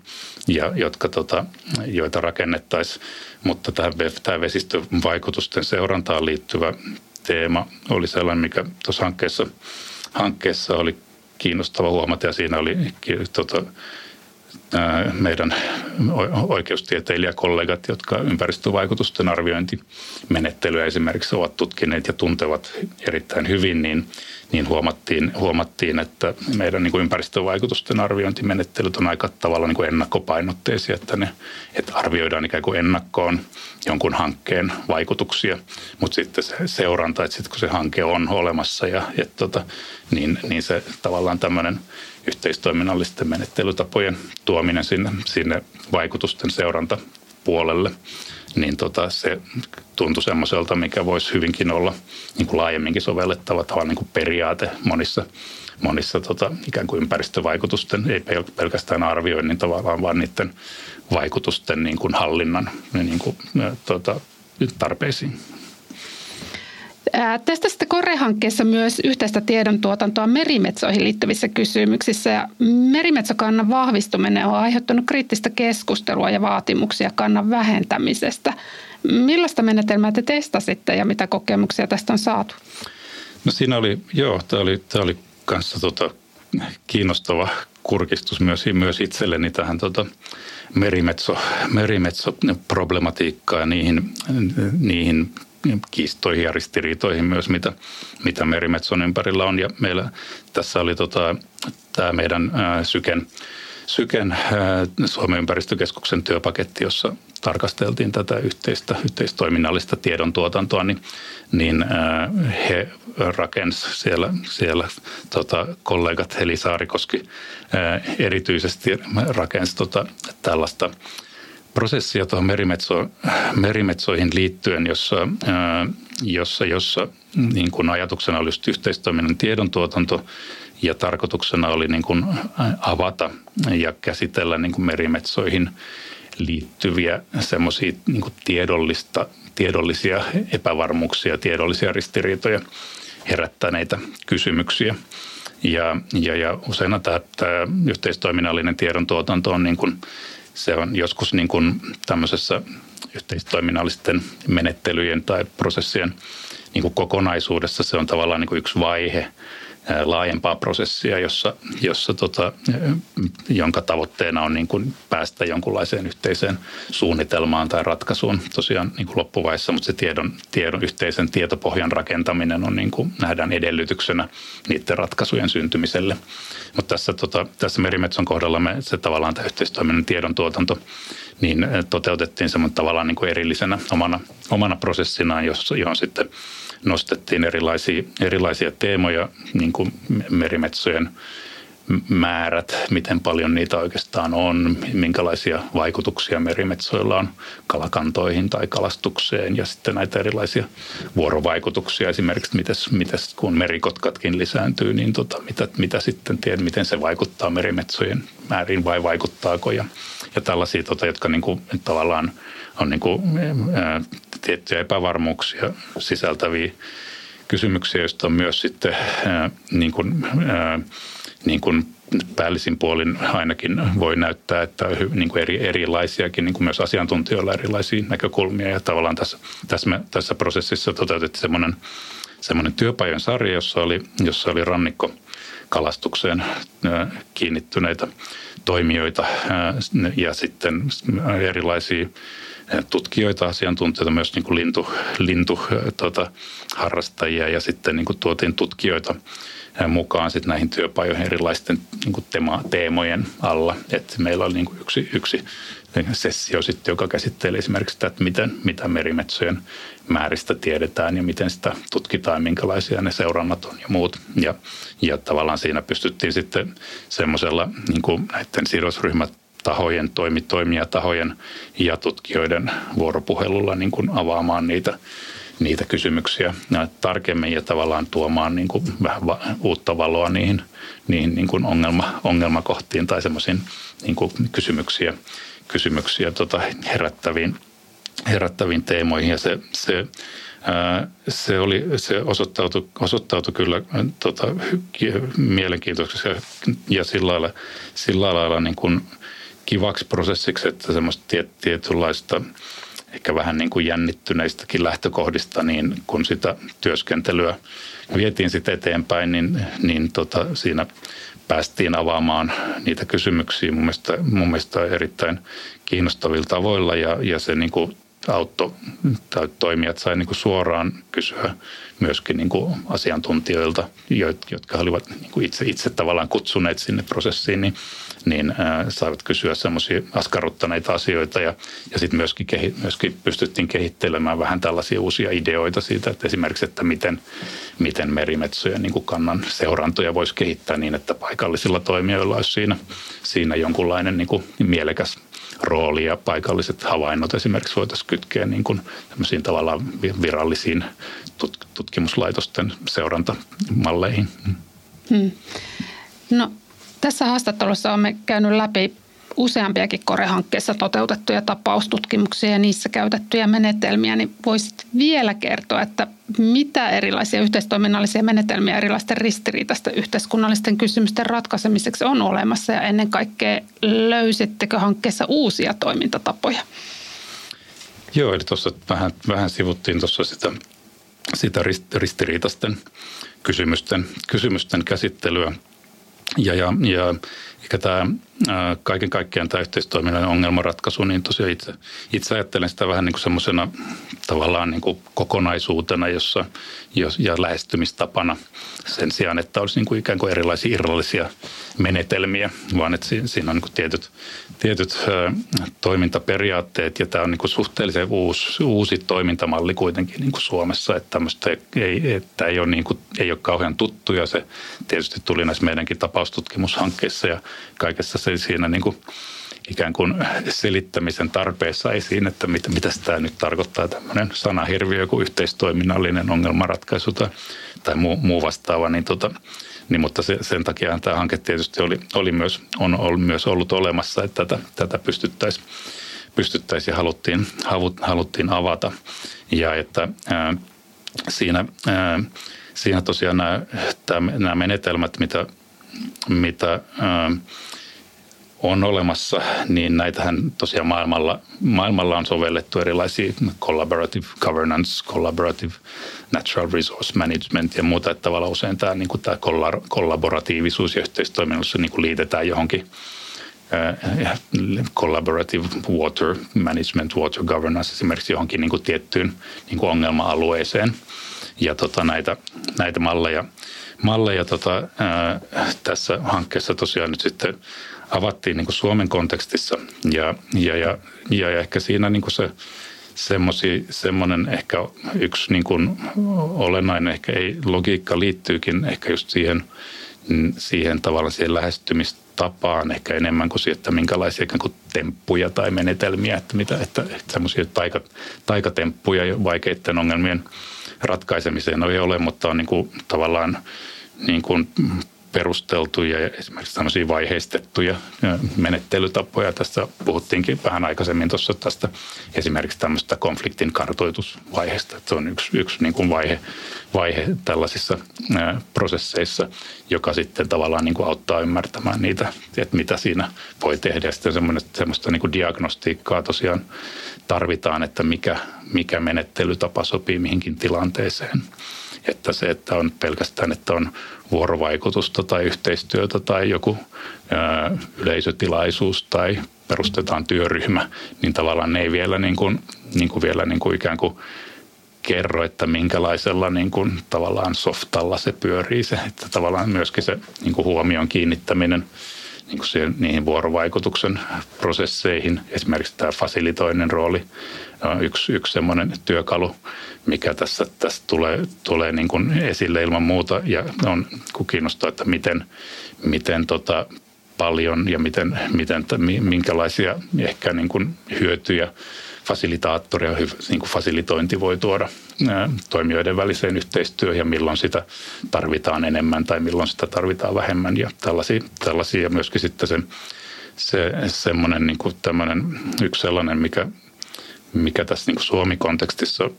ja, jotka tota, joita rakennettaisiin. Mutta tähän, tämä vesistövaikutusten seurantaan liittyvä teema oli sellainen, mikä tuossa hankkeessa, hankkeessa oli kiinnostava huomata ja siinä oli tota, meidän oikeustieteilijäkollegat, jotka ympäristövaikutusten arviointimenettelyä esimerkiksi ovat tutkineet ja tuntevat erittäin hyvin, niin, niin huomattiin, huomattiin, että meidän niin kuin ympäristövaikutusten arviointimenettelyt on aika tavalla niin kuin ennakkopainotteisia, että, ne, että arvioidaan ikään kuin ennakkoon jonkun hankkeen vaikutuksia, mutta sitten se seuranta, että sitten kun se hanke on olemassa ja et tota, niin, niin se tavallaan tämmöinen – yhteistoiminnallisten menettelytapojen tuominen sinne, sinne vaikutusten seurantapuolelle, niin tota, se tuntui semmoiselta, mikä voisi hyvinkin olla niin kuin laajemminkin sovellettava tavalla niin kuin periaate monissa, monissa tota, ikään kuin ympäristövaikutusten, ei pelkästään arvioinnin tavallaan, vaan niiden vaikutusten niin kuin hallinnan niin kuin, tota, tarpeisiin. Testasitte Kore-hankkeessa myös yhteistä tiedontuotantoa merimetsoihin liittyvissä kysymyksissä. Ja merimetsokannan vahvistuminen on aiheuttanut kriittistä keskustelua ja vaatimuksia kannan vähentämisestä. Millaista menetelmää te testasitte ja mitä kokemuksia tästä on saatu? No siinä oli, joo, tämä oli, tämä oli kanssa tota, kiinnostava kurkistus myös, myös itselleni tähän tota, merimetso, merimetsoproblematiikkaan ja niihin, niihin kiistoihin ja ristiriitoihin myös, mitä, mitä merimetson ympärillä on. Ja meillä tässä oli tota, tämä meidän ää, Syken, Syken ää, Suomen ympäristökeskuksen työpaketti, jossa tarkasteltiin tätä yhteistä, yhteistoiminnallista tiedontuotantoa, niin, niin ää, he rakensi siellä, siellä tota, kollegat Heli Saarikoski ää, erityisesti rakensi tota, tällaista – prosessia tuohon merimetso, merimetsoihin liittyen, jossa, jossa, jossa niin kuin ajatuksena oli just yhteistoiminnan tiedontuotanto ja tarkoituksena oli niin kuin avata ja käsitellä niin kuin merimetsoihin liittyviä semmoisia niin tiedollista, tiedollisia epävarmuuksia, tiedollisia ristiriitoja herättäneitä kysymyksiä. Ja, ja, ja usein tämä, tämä yhteistoiminnallinen tiedontuotanto on niin kuin se on joskus niin kuin tämmöisessä yhteistoiminnallisten menettelyjen tai prosessien niin kuin kokonaisuudessa se on tavallaan niin kuin yksi vaihe laajempaa prosessia, jossa, jossa tota, jonka tavoitteena on niin kuin päästä jonkunlaiseen yhteiseen suunnitelmaan tai ratkaisuun tosiaan niin kuin loppuvaiheessa, mutta se tiedon, tiedon, yhteisen tietopohjan rakentaminen on niin kuin, nähdään edellytyksenä niiden ratkaisujen syntymiselle. Mutta tässä, tota, tässä merimetson kohdalla me se tavallaan tämä yhteistoiminnan tiedon tuotanto niin toteutettiin semmoinen tavallaan niin kuin erillisenä omana, omana prosessinaan, johon sitten nostettiin erilaisia, erilaisia teemoja, niin kuin merimetsojen määrät, miten paljon niitä oikeastaan on, minkälaisia vaikutuksia merimetsoilla on kalakantoihin tai kalastukseen ja sitten näitä erilaisia vuorovaikutuksia. Esimerkiksi, mites, mites, kun merikotkatkin lisääntyy, niin tota, mitä, mitä sitten tiedät, miten se vaikuttaa merimetsojen määriin vai vaikuttaako? Ja, ja tällaisia, tota, jotka niin kuin, tavallaan on niin kuin, ää, tiettyjä epävarmuuksia sisältäviä kysymyksiä, joista on myös sitten ää, niin kuin, ää, niin kuin päällisin puolin ainakin voi näyttää, että niin kuin eri, erilaisiakin, niin kuin myös asiantuntijoilla erilaisia näkökulmia. Ja tavallaan tässä, tässä, tässä prosessissa toteutettiin semmoinen, semmoinen työpajan sarja, jossa oli, jossa oli rannikko kalastukseen kiinnittyneitä toimijoita ja sitten erilaisia tutkijoita, asiantuntijoita, myös niin kuin lintu, lintu tuota, harrastajia ja sitten niin kuin tuotiin tutkijoita mukaan sitten näihin työpajoihin erilaisten niin kuin tema, teemojen alla. Et meillä oli niin kuin yksi, yksi sessio sitten, joka käsitteli esimerkiksi sitä, että miten, mitä merimetsojen määristä tiedetään ja miten sitä tutkitaan, minkälaisia ne seurannat on ja muut. Ja, ja tavallaan siinä pystyttiin sitten semmoisella niin kuin näiden sidosryhmät tahojen, toimi, toimijatahojen ja tutkijoiden vuoropuhelulla niin kuin avaamaan niitä, niitä kysymyksiä tarkemmin ja tavallaan tuomaan niin kuin vähän uutta valoa niihin, niihin niin kuin ongelma, ongelmakohtiin tai semmoisiin niin kysymyksiä, kysymyksiä tota herättäviin, herättäviin teemoihin. Ja se, se se, oli, se osoittautui, osoittautui kyllä tota, mielenkiintoiseksi ja sillä lailla, sillä lailla niin kuin kivaksi prosessiksi, että semmoista tiet, tietynlaista ehkä vähän niin kuin jännittyneistäkin lähtökohdista, niin kun sitä työskentelyä vietiin sitten eteenpäin, niin, niin tota, siinä päästiin avaamaan niitä kysymyksiä mun mielestä, mun mielestä erittäin kiinnostavilla tavoilla ja, ja se niin kuin auttoi tai toimijat sai niin kuin suoraan kysyä myöskin niin kuin asiantuntijoilta, jotka olivat niin kuin itse, itse tavallaan kutsuneet sinne prosessiin, niin, niin ää, saivat kysyä semmoisia askarruttaneita asioita ja, ja sitten myöskin, kehi, myöskin pystyttiin kehittelemään vähän tällaisia uusia ideoita siitä, että esimerkiksi, että miten, miten merimetsojen niin kuin kannan seurantoja voisi kehittää niin, että paikallisilla toimijoilla olisi siinä, siinä jonkunlainen niin kuin mielekäs rooli ja paikalliset havainnot esimerkiksi voitaisiin kytkeä niin kuin tavallaan virallisiin tutkimuslaitosten seurantamalleihin. Hmm. No, tässä haastattelussa olemme käynyt läpi useampiakin korehankkeessa toteutettuja tapaustutkimuksia ja niissä käytettyjä menetelmiä, niin voisit vielä kertoa, että mitä erilaisia yhteistoiminnallisia menetelmiä erilaisten ristiriitaisten yhteiskunnallisten kysymysten ratkaisemiseksi on olemassa ja ennen kaikkea löysittekö hankkeessa uusia toimintatapoja? Joo, eli tuossa vähän, vähän sivuttiin tuossa sitä, sitä ristiriitaisten kysymysten, kysymysten käsittelyä ja, ja, ja ehkä tämä kaiken kaikkiaan tämä yhteistoiminnan ongelmanratkaisu, niin tosiaan itse, itse ajattelen sitä vähän niin kuin semmoisena tavallaan niin kuin kokonaisuutena jossa, jos, ja lähestymistapana sen sijaan, että olisi niin kuin ikään kuin erilaisia irrallisia menetelmiä, vaan että siinä on niin kuin tietyt, tietyt toimintaperiaatteet ja tämä on niin kuin suhteellisen uusi, uusi toimintamalli kuitenkin niin kuin Suomessa, että tämmöistä ei, että ei, ole niin kuin, ei ole kauhean tuttu ja se tietysti tuli näissä meidänkin tapaustutkimushankkeissa ja kaikessa se siinä niin kuin ikään kuin selittämisen tarpeessa esiin, että mitä, mitä tämä nyt tarkoittaa tämmöinen sanahirviö kuin yhteistoiminnallinen ongelmanratkaisu tai, tai muu, muu vastaava, niin, tota, niin mutta se, sen takia tämä hanke tietysti oli, oli myös, on ollut, myös ollut olemassa, että tätä, tätä pystyttäisiin pystyttäisi ja haluttiin, haluttiin avata. Ja että ää, siinä, ää, siinä tosiaan nämä, nämä menetelmät, mitä, mitä ää, on olemassa, niin näitähän tosiaan maailmalla, maailmalla on sovellettu erilaisia collaborative governance, collaborative natural resource management ja muuta, että tavallaan usein tämä, niin kuin tämä kollaboratiivisuus ja yhteistoiminnassa niin kuin liitetään johonkin collaborative water management, water governance esimerkiksi johonkin niin kuin tiettyyn niin kuin ongelma-alueeseen. Ja tota, näitä, näitä malleja, malleja tota, ää, tässä hankkeessa tosiaan nyt sitten avattiin niin kuin Suomen kontekstissa. Ja, ja, ja, ja ehkä siinä niin kuin se semmoinen ehkä yksi niin kuin olennainen ehkä ei, logiikka liittyykin ehkä just siihen, siihen tavallaan siihen lähestymistapaan ehkä enemmän kuin siihen, että minkälaisia kuin temppuja tai menetelmiä, että, mitä, että, että semmoisia taika, taikatemppuja vaikeiden ongelmien ratkaisemiseen ei ole, mutta on niin kuin tavallaan niin kuin perusteltuja ja esimerkiksi tämmöisiä vaiheistettuja menettelytapoja. Tässä puhuttiinkin vähän aikaisemmin tuossa tästä esimerkiksi tämmöistä konfliktin kartoitusvaiheesta. Että se on yksi, yksi niin kuin vaihe, vaihe tällaisissa prosesseissa, joka sitten tavallaan niin kuin auttaa ymmärtämään niitä, että mitä siinä voi tehdä. Ja sitten semmoista niin kuin diagnostiikkaa tosiaan tarvitaan, että mikä, mikä menettelytapa sopii mihinkin tilanteeseen. Että se, että on pelkästään, että on vuorovaikutusta tai yhteistyötä tai joku yleisötilaisuus tai perustetaan työryhmä, niin tavallaan ne ei vielä, niin kuin, niin kuin vielä niin kuin ikään kuin kerro, että minkälaisella niin kuin, tavallaan softalla se pyörii se, että tavallaan myöskin se niin kuin huomion kiinnittäminen niin kuin siihen, niihin vuorovaikutuksen prosesseihin, esimerkiksi tämä fasilitoinen rooli on yksi, yksi semmoinen työkalu, mikä tässä, tässä tulee, tulee niin kuin esille ilman muuta. Ja on kiinnostaa, että miten, miten tota paljon ja miten, miten, minkälaisia ehkä niin kuin hyötyjä fasilitaattori ja niin kuin fasilitointi voi tuoda toimijoiden väliseen yhteistyöhön ja milloin sitä tarvitaan enemmän tai milloin sitä tarvitaan vähemmän. Ja tällaisia, tällaisia ja myöskin sitten sen, se semmoinen niin kuin tämmöinen yksi sellainen, mikä mikä tässä niin Suomi-kontekstissa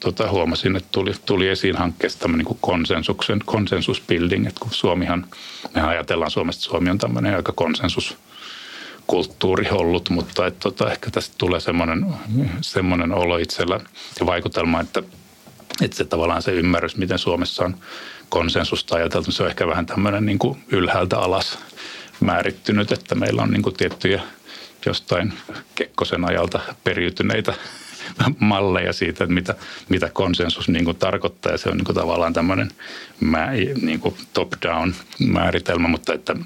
tota, huomasin, että tuli, tuli esiin hankkeessa tämmöinen niin konsensuksen, konsensusbuilding, että kun Suomihan, me ajatellaan Suomesta, Suomi on tämmöinen aika konsensus kulttuuri ollut, mutta että tota, ehkä tästä tulee semmoinen, semmoinen olo itsellä ja vaikutelma, että, että se tavallaan se ymmärrys, miten Suomessa on konsensusta ajateltu, se on ehkä vähän tämmöinen niin kuin ylhäältä alas määrittynyt, että meillä on niin kuin tiettyjä jostain Kekkosen ajalta periytyneitä malleja siitä, että mitä, mitä konsensus niin kuin tarkoittaa. Ja se on niin kuin tavallaan tämmöinen niin kuin top-down määritelmä, mutta että,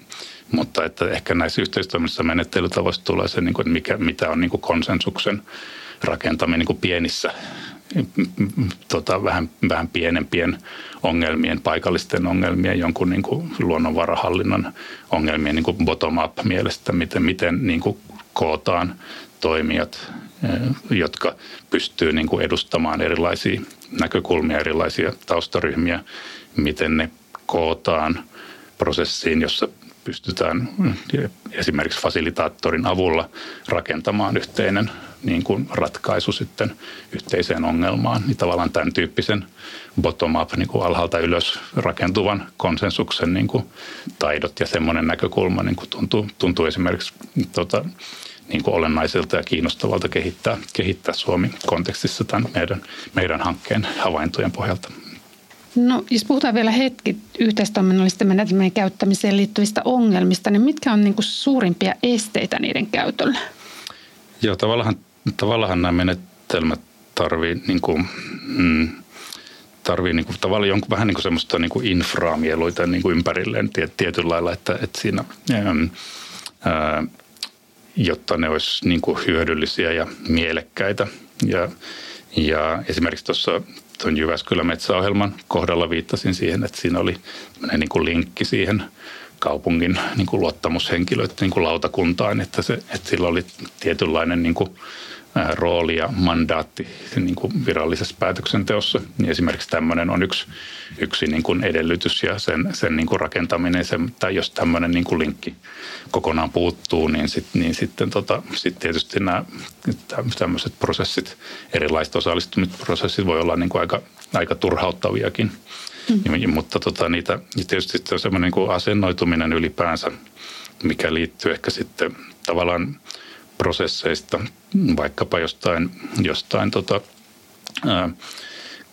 mutta että ehkä näissä yhteistoiminnassa menettelytavoissa tulee se, niin kuin, että mikä, mitä on niin kuin konsensuksen rakentaminen niin kuin pienissä tota, vähän, vähän pienempien ongelmien, paikallisten ongelmien, jonkun niin kuin luonnonvarahallinnon ongelmien niin kuin bottom-up mielestä, miten, miten niin kuin kootaan toimijat, eh, jotka pystyy niin kuin edustamaan erilaisia näkökulmia, erilaisia taustaryhmiä, miten ne kootaan prosessiin, jossa pystytään eh, esimerkiksi fasilitaattorin avulla rakentamaan yhteinen niin kuin ratkaisu sitten yhteiseen ongelmaan. Niin tavallaan tämän tyyppisen bottom-up, niin kuin alhaalta ylös rakentuvan konsensuksen niin kuin taidot ja semmoinen näkökulma niin kuin tuntuu, tuntuu esimerkiksi tota, niin kuin olennaiselta ja kiinnostavalta kehittää, kehittää Suomi-kontekstissa tämän meidän, meidän hankkeen havaintojen pohjalta. No, jos puhutaan vielä hetki yhteistoiminnallisten menetelmien käyttämiseen liittyvistä ongelmista, niin mitkä on niin kuin suurimpia esteitä niiden käytölle? Joo, tavallaan, tavallaan nämä menetelmät tarvii, niin kuin, mm, tarvii niin kuin, tavallaan jonkun vähän niin kuin semmoista niin kuin infraamieluita niin kuin ympärilleen tietyllä lailla, että, että siinä ää, ää, jotta ne olisi niin kuin hyödyllisiä ja mielekkäitä. Ja, ja esimerkiksi tuossa tuon Jyväskylän metsäohjelman kohdalla viittasin siihen, että siinä oli niin kuin linkki siihen kaupungin niin kuin luottamushenkilöiden niin kuin lautakuntaan, että, se, että sillä oli tietynlainen niin kuin rooli ja mandaatti niin kuin virallisessa päätöksenteossa. Niin esimerkiksi tämmöinen on yksi, yksi niin kuin edellytys ja sen, sen niin kuin rakentaminen, se, tai jos tämmöinen niin kuin linkki kokonaan puuttuu, niin, sit, niin sitten tota, sit tietysti nämä tämmöiset prosessit, erilaiset osallistumisprosessit voi olla niin kuin aika, aika turhauttaviakin. Mm. Mutta tota, niitä, tietysti on semmoinen niin kuin asennoituminen ylipäänsä, mikä liittyy ehkä sitten tavallaan prosesseista, vaikkapa jostain, jostain tota, ää,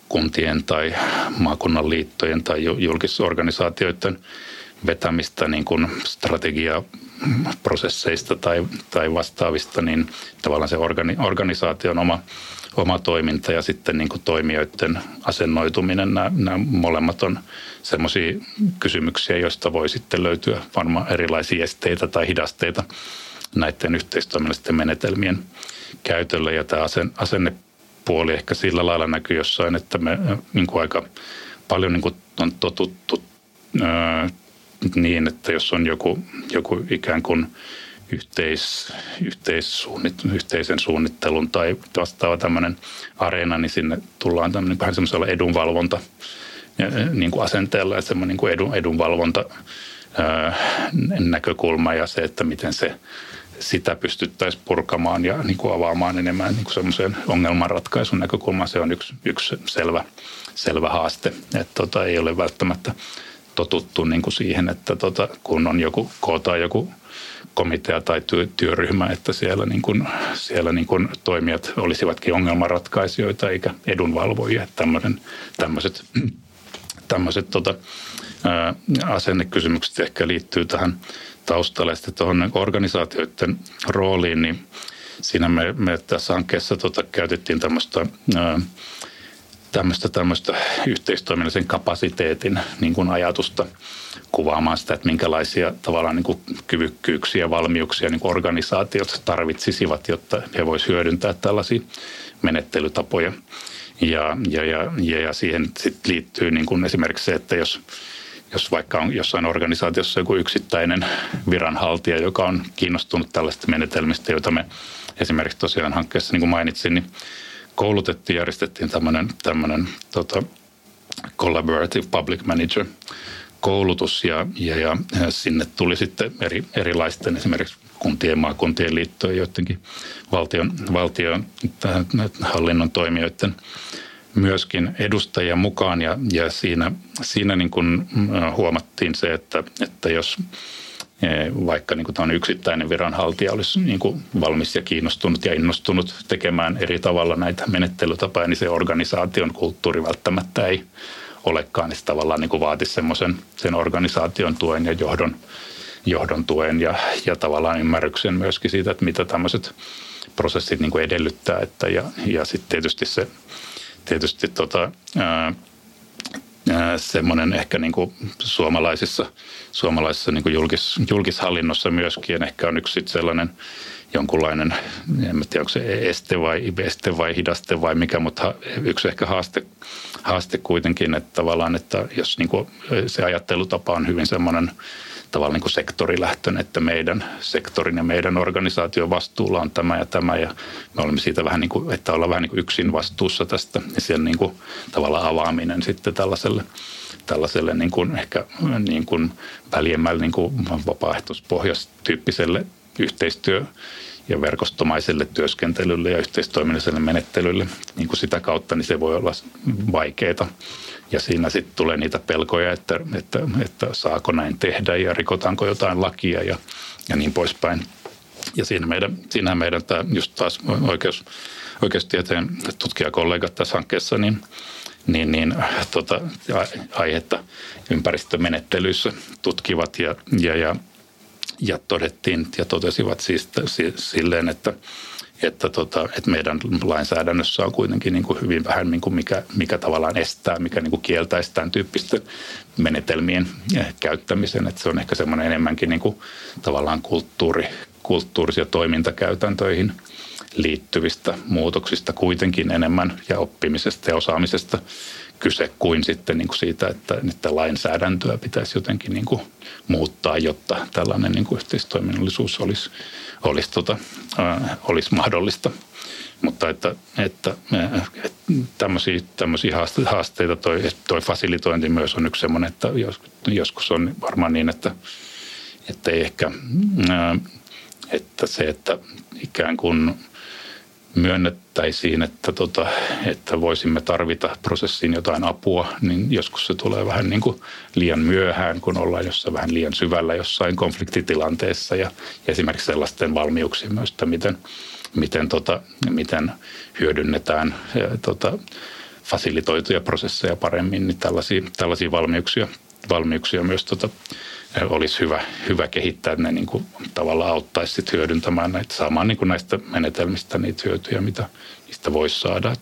kuntien tai maakunnan liittojen tai julkisorganisaatioiden vetämistä niin kuin strategiaprosesseista tai, tai vastaavista, niin tavallaan se organi, organisaation oma, oma toiminta ja sitten niin kuin toimijoiden asennoituminen, nämä, nämä molemmat on sellaisia kysymyksiä, joista voi sitten löytyä varmaan erilaisia esteitä tai hidasteita näiden yhteistoiminnallisten menetelmien käytöllä. Ja tämä asennepuoli ehkä sillä lailla näkyy jossain, että me niin kuin aika paljon niin kuin on totuttu ää, niin, että jos on joku, joku ikään kuin yhteis, yhteissuunnit, yhteisen suunnittelun tai vastaava tämmöinen areena, niin sinne tullaan tämmöinen vähän semmoisella edunvalvonta niin kuin asenteella, että semmoinen niin kuin edun, edunvalvonta näkökulma ja se, että miten se sitä pystyttäisiin purkamaan ja niin kuin avaamaan enemmän niin kuin semmoiseen ongelmanratkaisun näkökulmaan. Se on yksi, yksi selvä, selvä haaste, että tota, ei ole välttämättä totuttu niin kuin siihen, että tota, kun on joku, kootaan joku komitea tai työ, työryhmä, että siellä, niin kuin, siellä niin kuin toimijat olisivatkin ongelmanratkaisijoita eikä edunvalvojia. Tämmöinen, tämmöiset tämmöiset tota, asennekysymykset ehkä liittyy tähän taustalla. Sitten tuohon organisaatioiden rooliin, niin siinä me, me tässä hankkeessa tota, käytettiin tämmöistä tämmöistä, tämmöistä yhteistoiminnallisen kapasiteetin niin kuin ajatusta kuvaamaan sitä, että minkälaisia tavallaan niin kuin kyvykkyyksiä valmiuksia niin kuin organisaatiot tarvitsisivat, jotta he voisivat hyödyntää tällaisia menettelytapoja. Ja, ja, ja, ja siihen sit liittyy niin kuin esimerkiksi se, että jos jos vaikka on jossain organisaatiossa joku yksittäinen viranhaltija, joka on kiinnostunut tällaista menetelmistä, joita me esimerkiksi tosiaan hankkeessa, niin kuin mainitsin, niin koulutettiin, järjestettiin tämmöinen, tämmöinen tota, collaborative public manager koulutus ja, ja, ja sinne tuli sitten eri, erilaisten esimerkiksi kuntien, maakuntien liittojen, joidenkin valtion, valtion hallinnon toimijoiden myöskin edustajia mukaan ja, ja siinä, siinä niin kuin huomattiin se, että, että jos e, vaikka niin kuin yksittäinen viranhaltija olisi niin kuin valmis ja kiinnostunut ja innostunut tekemään eri tavalla näitä menettelytapoja, niin se organisaation kulttuuri välttämättä ei olekaan, niin se tavallaan niin kuin vaatisi semmoisen sen organisaation tuen ja johdon, johdon tuen ja, ja tavallaan ymmärryksen myöskin siitä, että mitä tämmöiset prosessit niin kuin edellyttää. Että ja, ja sitten tietysti se tietysti tota, semmoinen ehkä niin kuin suomalaisissa, suomalaisissa niin kuin julkis, julkishallinnossa myöskin ehkä on yksi sellainen jonkunlainen, en tiedä onko se este vai, este vai hidaste vai mikä, mutta yksi ehkä haaste, haaste kuitenkin, että tavallaan, että jos niin kuin se ajattelutapa on hyvin semmoinen tavallaan niin sektorilähtöinen, että meidän sektorin ja meidän organisaation vastuulla on tämä ja tämä. Ja me olemme siitä vähän niin kuin, että ollaan vähän niin kuin yksin vastuussa tästä. Ja sen niin kuin tavallaan avaaminen sitten tällaiselle tällaiselle niin kuin ehkä niin kuin väljemmälle niin kuin vapaaehtoispohjastyyppiselle yhteistyö- ja verkostomaiselle työskentelylle ja yhteistoiminnalliselle menettelylle. Niin kuin sitä kautta, niin se voi olla vaikeaa. Ja siinä sitten tulee niitä pelkoja, että, että, että saako näin tehdä ja rikotaanko jotain lakia ja, ja niin poispäin. Ja siinä meidän, siinähän meidän tämä just taas oikeus, oikeustieteen tutkijakollegat tässä hankkeessa, niin, niin, niin tota, aihetta ympäristömenettelyissä tutkivat ja, ja, ja, ja todettiin ja totesivat siis silleen, että että, tota, että meidän lainsäädännössä on kuitenkin niin kuin hyvin vähän, niin kuin mikä, mikä tavallaan estää, mikä niin kuin kieltäisi tämän tyyppisten menetelmien käyttämisen. Että se on ehkä semmoinen enemmänkin niin kuin tavallaan kulttuuri, kulttuurisia toimintakäytäntöihin liittyvistä muutoksista kuitenkin enemmän ja oppimisesta ja osaamisesta kyse kuin sitten niin kuin siitä, että, että lainsäädäntöä pitäisi jotenkin niin kuin muuttaa, jotta tällainen niin kuin yhteistoiminnallisuus olisi, olisi, tota, äh, olisi mahdollista. Mutta että, että, että tämmöisiä, tämmöisiä haasteita toi, toi fasilitointi myös on yksi semmoinen, että joskus on varmaan niin, että, että ei ehkä, että se, että ikään kuin myönnettäisiin, että, tota, että voisimme tarvita prosessiin jotain apua, niin joskus se tulee vähän niin kuin liian myöhään, kun ollaan jossain vähän liian syvällä jossain konfliktitilanteessa ja esimerkiksi sellaisten valmiuksien myös, että miten, miten, tota, miten hyödynnetään ja, tota, fasilitoituja prosesseja paremmin, niin tällaisia, tällaisia valmiuksia, valmiuksia myös tota, olisi hyvä, hyvä kehittää, ne niin kuin tavallaan auttaisi sit hyödyntämään näitä, saamaan niin kuin näistä menetelmistä niitä hyötyjä, mitä niistä voisi saada.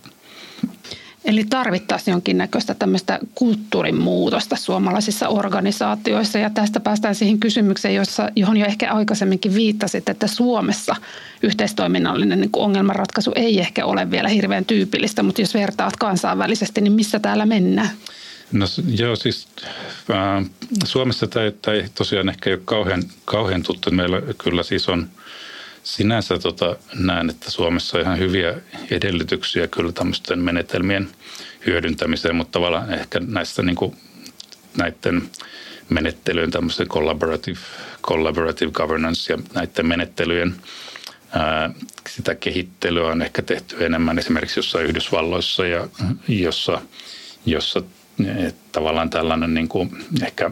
Eli tarvittaisiin jonkinnäköistä tämmöistä kulttuurin muutosta suomalaisissa organisaatioissa ja tästä päästään siihen kysymykseen, jossa, johon jo ehkä aikaisemminkin viittasit, että Suomessa yhteistoiminnallinen niin ongelmanratkaisu ei ehkä ole vielä hirveän tyypillistä, mutta jos vertaat kansainvälisesti, niin missä täällä mennään? No joo, siis äh, Suomessa tämä, ei tosiaan ehkä ole kauhean, kauhean tuttu. Meillä kyllä siis on sinänsä tota, näen, että Suomessa on ihan hyviä edellytyksiä kyllä tämmöisten menetelmien hyödyntämiseen, mutta tavallaan ehkä näistä niin kuin, näiden menettelyjen tämmöisen collaborative, collaborative governance ja näiden menettelyjen ää, sitä kehittelyä on ehkä tehty enemmän esimerkiksi jossain Yhdysvalloissa ja jossa, jossa tavallaan tällainen niin kuin ehkä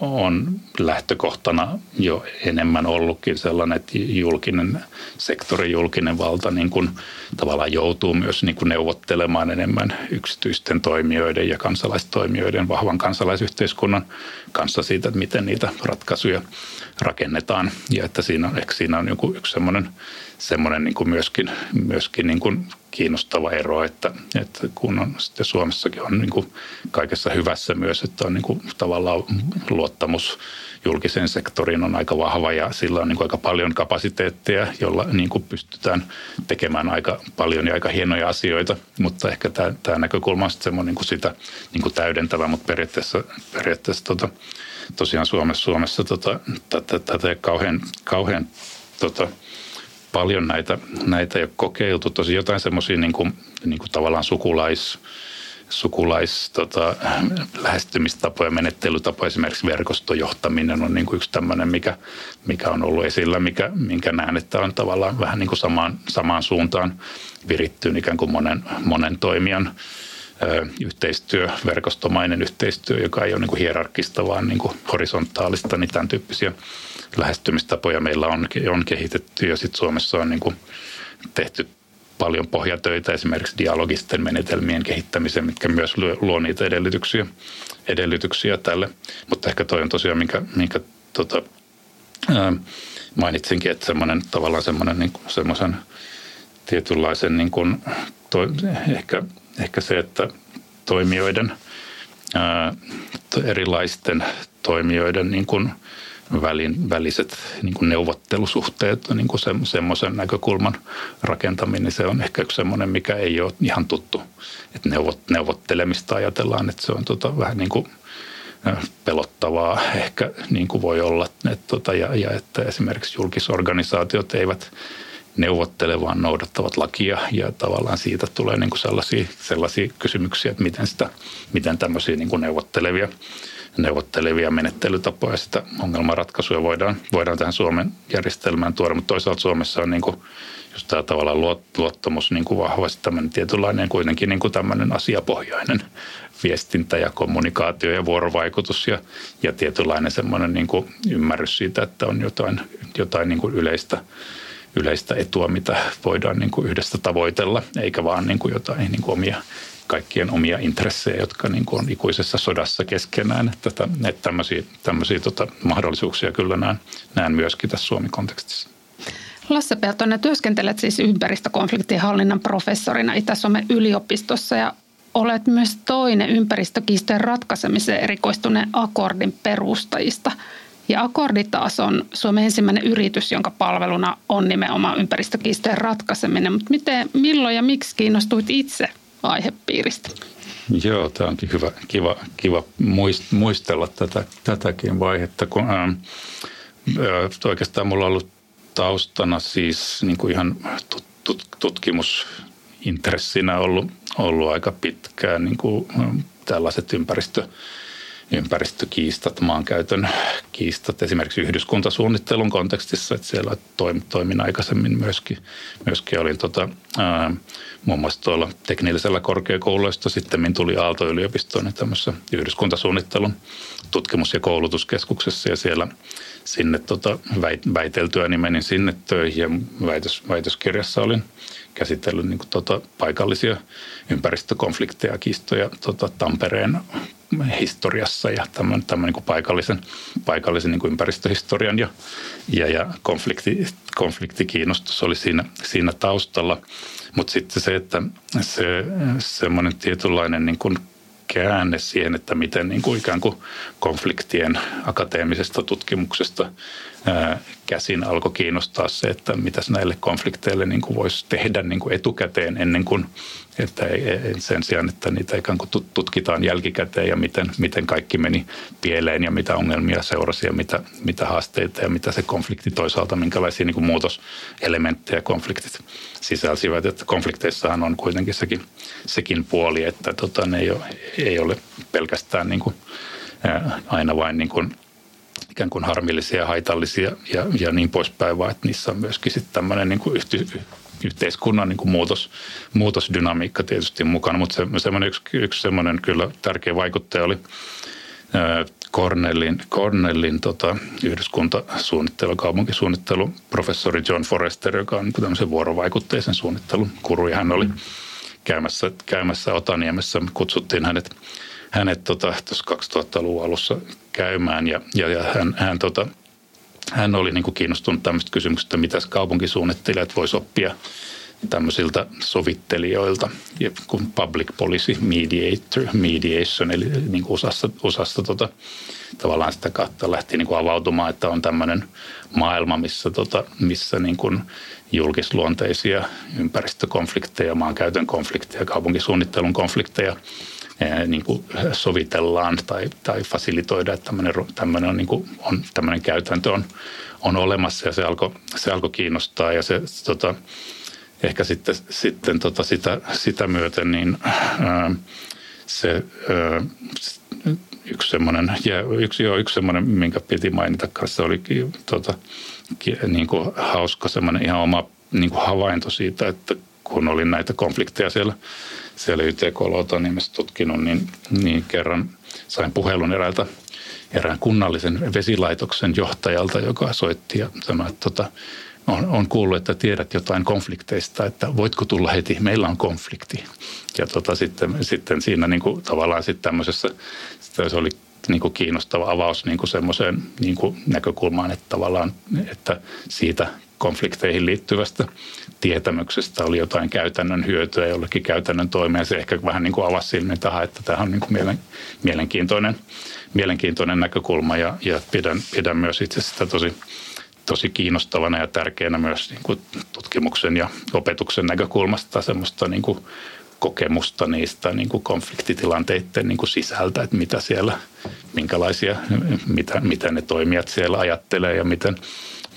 on lähtökohtana jo enemmän ollutkin sellainen, että julkinen sektori, julkinen valta niin kuin tavallaan joutuu myös niin kuin neuvottelemaan enemmän yksityisten toimijoiden ja kansalaistoimijoiden, vahvan kansalaisyhteiskunnan kanssa siitä, että miten niitä ratkaisuja rakennetaan. Ja että siinä on, ehkä siinä on joku yksi semmoinen, semmoinen niin kuin myöskin, myöskin niin kuin kiinnostava ero, että, että kun on sitten Suomessakin on niin kuin kaikessa hyvässä myös, että on niin kuin tavallaan luottamus julkiseen sektoriin on aika vahva ja sillä on niin kuin aika paljon kapasiteettia, jolla niin kuin pystytään tekemään aika paljon ja aika hienoja asioita, mutta ehkä tämä, tämä näkökulma on sitten niin kuin sitä niin kuin täydentävä, mutta periaatteessa, periaatteessa tota, tosiaan Suomessa, Suomessa tota, tätä, tätä kauhean, kauhean tota, paljon näitä, näitä ei ole kokeiltu. Tosi jotain semmoisia niin kuin, niin kuin tavallaan sukulais, sukulais, tota, lähestymistapoja, menettelytapoja, esimerkiksi verkostojohtaminen on niin kuin yksi tämmöinen, mikä, mikä on ollut esillä, mikä, minkä näen, että on tavallaan vähän niin kuin samaan, samaan suuntaan virittyyn ikään kuin monen, monen toimijan yhteistyö, verkostomainen yhteistyö, joka ei ole niin kuin hierarkista, vaan niin kuin horisontaalista, niin tämän tyyppisiä lähestymistapoja meillä on, on kehitetty ja sitten Suomessa on niin kuin tehty paljon pohjatöitä esimerkiksi dialogisten menetelmien kehittämiseen, mitkä myös luo niitä edellytyksiä, edellytyksiä tälle. Mutta ehkä toi on tosiaan, minkä, minkä tota, ää, mainitsinkin, että semmoinen tavallaan semmoinen niin semmoisen tietynlaisen niin kuin, to, ehkä, ehkä se, että toimijoiden, ää, erilaisten toimijoiden niin kuin, välin, väliset niin kuin neuvottelusuhteet, niin kuin se, semmoisen näkökulman rakentaminen, se on ehkä yksi semmoinen, mikä ei ole ihan tuttu. Että neuvot, neuvottelemista ajatellaan, että se on tota, vähän niin kuin pelottavaa ehkä niin kuin voi olla. Että, tota, ja, ja että esimerkiksi julkisorganisaatiot eivät neuvottele, vaan noudattavat lakia ja tavallaan siitä tulee niin kuin sellaisia, sellaisia kysymyksiä, että miten, sitä, miten tämmöisiä niin kuin neuvottelevia neuvottelevia menettelytapoja sitä ongelmanratkaisuja voidaan, voidaan tähän Suomen järjestelmään tuoda. Mutta toisaalta Suomessa on niin kuin just tämä tavallaan luottamus niin kuin vahvasti tämmöinen tietynlainen kuitenkin niin kuin tämmöinen asiapohjainen viestintä ja kommunikaatio ja vuorovaikutus ja, ja tietynlainen semmoinen niin kuin ymmärrys siitä, että on jotain, jotain niin kuin yleistä, yleistä etua, mitä voidaan niin kuin yhdessä tavoitella, eikä vaan niin kuin jotain niin kuin omia kaikkien omia intressejä, jotka niin kuin on ikuisessa sodassa keskenään. Että, että tämmöisiä, tämmöisiä tota, mahdollisuuksia kyllä näen, näen myöskin tässä Suomi-kontekstissa. Lasse Peltonen, työskentelet siis ympäristökonfliktien hallinnan professorina Itä-Suomen yliopistossa ja olet myös toinen ympäristökiistojen ratkaisemiseen erikoistuneen akkordin perustajista. Ja Akkordi taas on Suomen ensimmäinen yritys, jonka palveluna on nimenomaan ympäristökiistojen ratkaiseminen. Mutta miten, milloin ja miksi kiinnostuit itse aihepiiristä. Joo, tämä onkin hyvä, kiva, kiva muistella tätä, tätäkin vaihetta, kun ää, oikeastaan mulla on ollut taustana siis niin kuin ihan tut, tut, tutkimusintressinä ollut, ollut aika pitkään niin kuin, tällaiset ympäristö, ympäristökiistat, maankäytön kiistat, esimerkiksi yhdyskuntasuunnittelun kontekstissa, että siellä toimin, aikaisemmin myöskin, myöskin olin tota, ää, muun muassa tuolla teknillisellä korkeakouluista. Sitten tuli Aalto-yliopistoon niin tämmöisessä yhdyskuntasuunnittelun tutkimus- ja koulutuskeskuksessa ja siellä sinne tota, väiteltyä niin menin sinne töihin ja väitös, väitöskirjassa olin käsitellyt niin kuin, tota, paikallisia ympäristökonflikteja, kistoja tota, Tampereen historiassa ja tämmöinen, tämmöinen niin paikallisen, paikallisen niin kuin ympäristöhistorian ja, ja, ja konflikti, konfliktikiinnostus oli siinä, siinä taustalla. Mutta sitten se, että se semmoinen tietynlainen niin kuin käänne siihen, että miten niin kuin ikään kuin konfliktien akateemisesta tutkimuksesta käsin alkoi kiinnostaa se, että mitäs näille konflikteille niin kuin voisi tehdä niin kuin etukäteen ennen kuin, että sen sijaan, että niitä ikään kuin tutkitaan jälkikäteen ja miten, miten kaikki meni pieleen ja mitä ongelmia seurasi ja mitä, mitä haasteita ja mitä se konflikti toisaalta, minkälaisia niin kuin muutoselementtejä konfliktit sisälsivät. Että konflikteissahan on kuitenkin sekin, sekin puoli, että tota, ne ei ole, ei ole pelkästään niin kuin, aina vain niin kuin ikään kuin harmillisia ja haitallisia ja, ja niin poispäin, vaan että niissä on myöskin sitten tämmöinen niin kuin yhte, yhteiskunnan niin kuin muutos, muutosdynamiikka tietysti mukana, mutta se, semmoinen yksi, yksi semmoinen kyllä tärkeä vaikuttaja oli Cornellin, Cornellin tota, yhdyskuntasuunnittelu, kaupunkisuunnittelu, professori John Forrester, joka on niin tämmöisen vuorovaikutteisen suunnittelun kuru, ja hän oli käymässä, käymässä Otaniemessä. Kutsuttiin hänet hänet tota, 2000-luvun alussa käymään ja, ja, ja hän, hän, tota, hän oli niin kuin kiinnostunut tämmöistä kysymyksistä, mitä kaupunkisuunnittelijat voisi oppia tämmöisiltä sovittelijoilta, kuin public policy mediator, mediation, eli niin kuin osassa tota, tavallaan sitä kautta lähti niin kuin avautumaan, että on tämmöinen maailma, missä, tota, missä niin kuin julkisluonteisia ympäristökonflikteja, maankäytön konflikteja, kaupunkisuunnittelun konflikteja niin kuin sovitellaan tai, tai fasilitoidaan, että tämmöinen, tämmöinen, on, niin kuin, on, tämmöinen käytäntö on, on olemassa ja se alkoi, se alkoi kiinnostaa ja se tota, ehkä sitten, sitten tota sitä, sitä myöten niin ää, se yksi semmoinen, ja yksi, joo, yksi semmoinen, minkä piti mainita kanssa, oli tota, niin kuin hauska semmoinen ihan oma niin kuin havainto siitä, että kun olin näitä konflikteja siellä, siellä YTK-nimessä tutkinut, niin, niin kerran sain puhelun eräältä erään kunnallisen vesilaitoksen johtajalta, joka soitti ja sanoi, että tota, on, on kuullut, että tiedät jotain konflikteista, että voitko tulla heti, meillä on konflikti. Ja tota, sitten, sitten siinä niin kuin, tavallaan sitten tämmöisessä, se oli niin kuin kiinnostava avaus niin kuin semmoiseen niin kuin näkökulmaan, että tavallaan, että siitä konflikteihin liittyvästä tietämyksestä oli jotain käytännön hyötyä jollekin käytännön toimeen. Se ehkä vähän niin kuin avasi silmin tähän, että tämä on niin kuin mielen, mielenkiintoinen, mielenkiintoinen näkökulma ja, ja pidän, pidän myös itse sitä tosi, tosi kiinnostavana ja tärkeänä myös niin kuin tutkimuksen ja opetuksen näkökulmasta semmoista niin kuin kokemusta niistä niin kuin konfliktitilanteiden niin kuin sisältä, että mitä siellä, minkälaisia, mitä, mitä ne toimijat siellä ajattelee ja miten,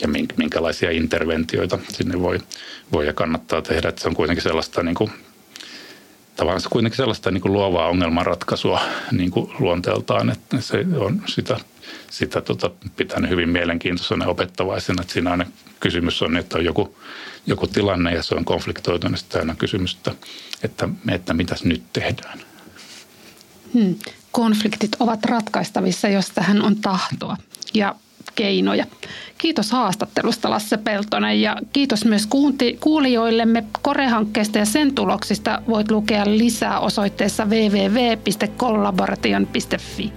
ja minkälaisia interventioita sinne voi, voi ja kannattaa tehdä. Että se on kuitenkin sellaista niin kuin, tavallaan se kuitenkin sellaista niin kuin luovaa ongelmanratkaisua niin kuin luonteeltaan, että se on sitä, sitä tota, pitänyt hyvin mielenkiintoisena opettavaisena, että siinä aina kysymys on, että on joku, joku tilanne ja se on konfliktoitunut, niin aina kysymys, että, että, että mitäs nyt tehdään. Hmm. Konfliktit ovat ratkaistavissa, jos tähän on tahtoa. Ja keinoja. Kiitos haastattelusta Lasse Peltonen ja kiitos myös kuulijoillemme Kore-hankkeesta ja sen tuloksista voit lukea lisää osoitteessa www.collaboration.fi.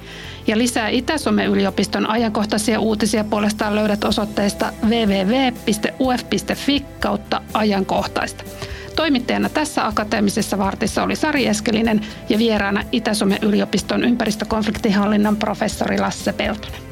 Ja lisää Itä-Suomen yliopiston ajankohtaisia uutisia puolestaan löydät osoitteesta www.uf.fi kautta ajankohtaista. Toimittajana tässä akateemisessa vartissa oli Sari Eskelinen ja vieraana Itä-Suomen yliopiston ympäristökonfliktihallinnan professori Lasse Peltonen.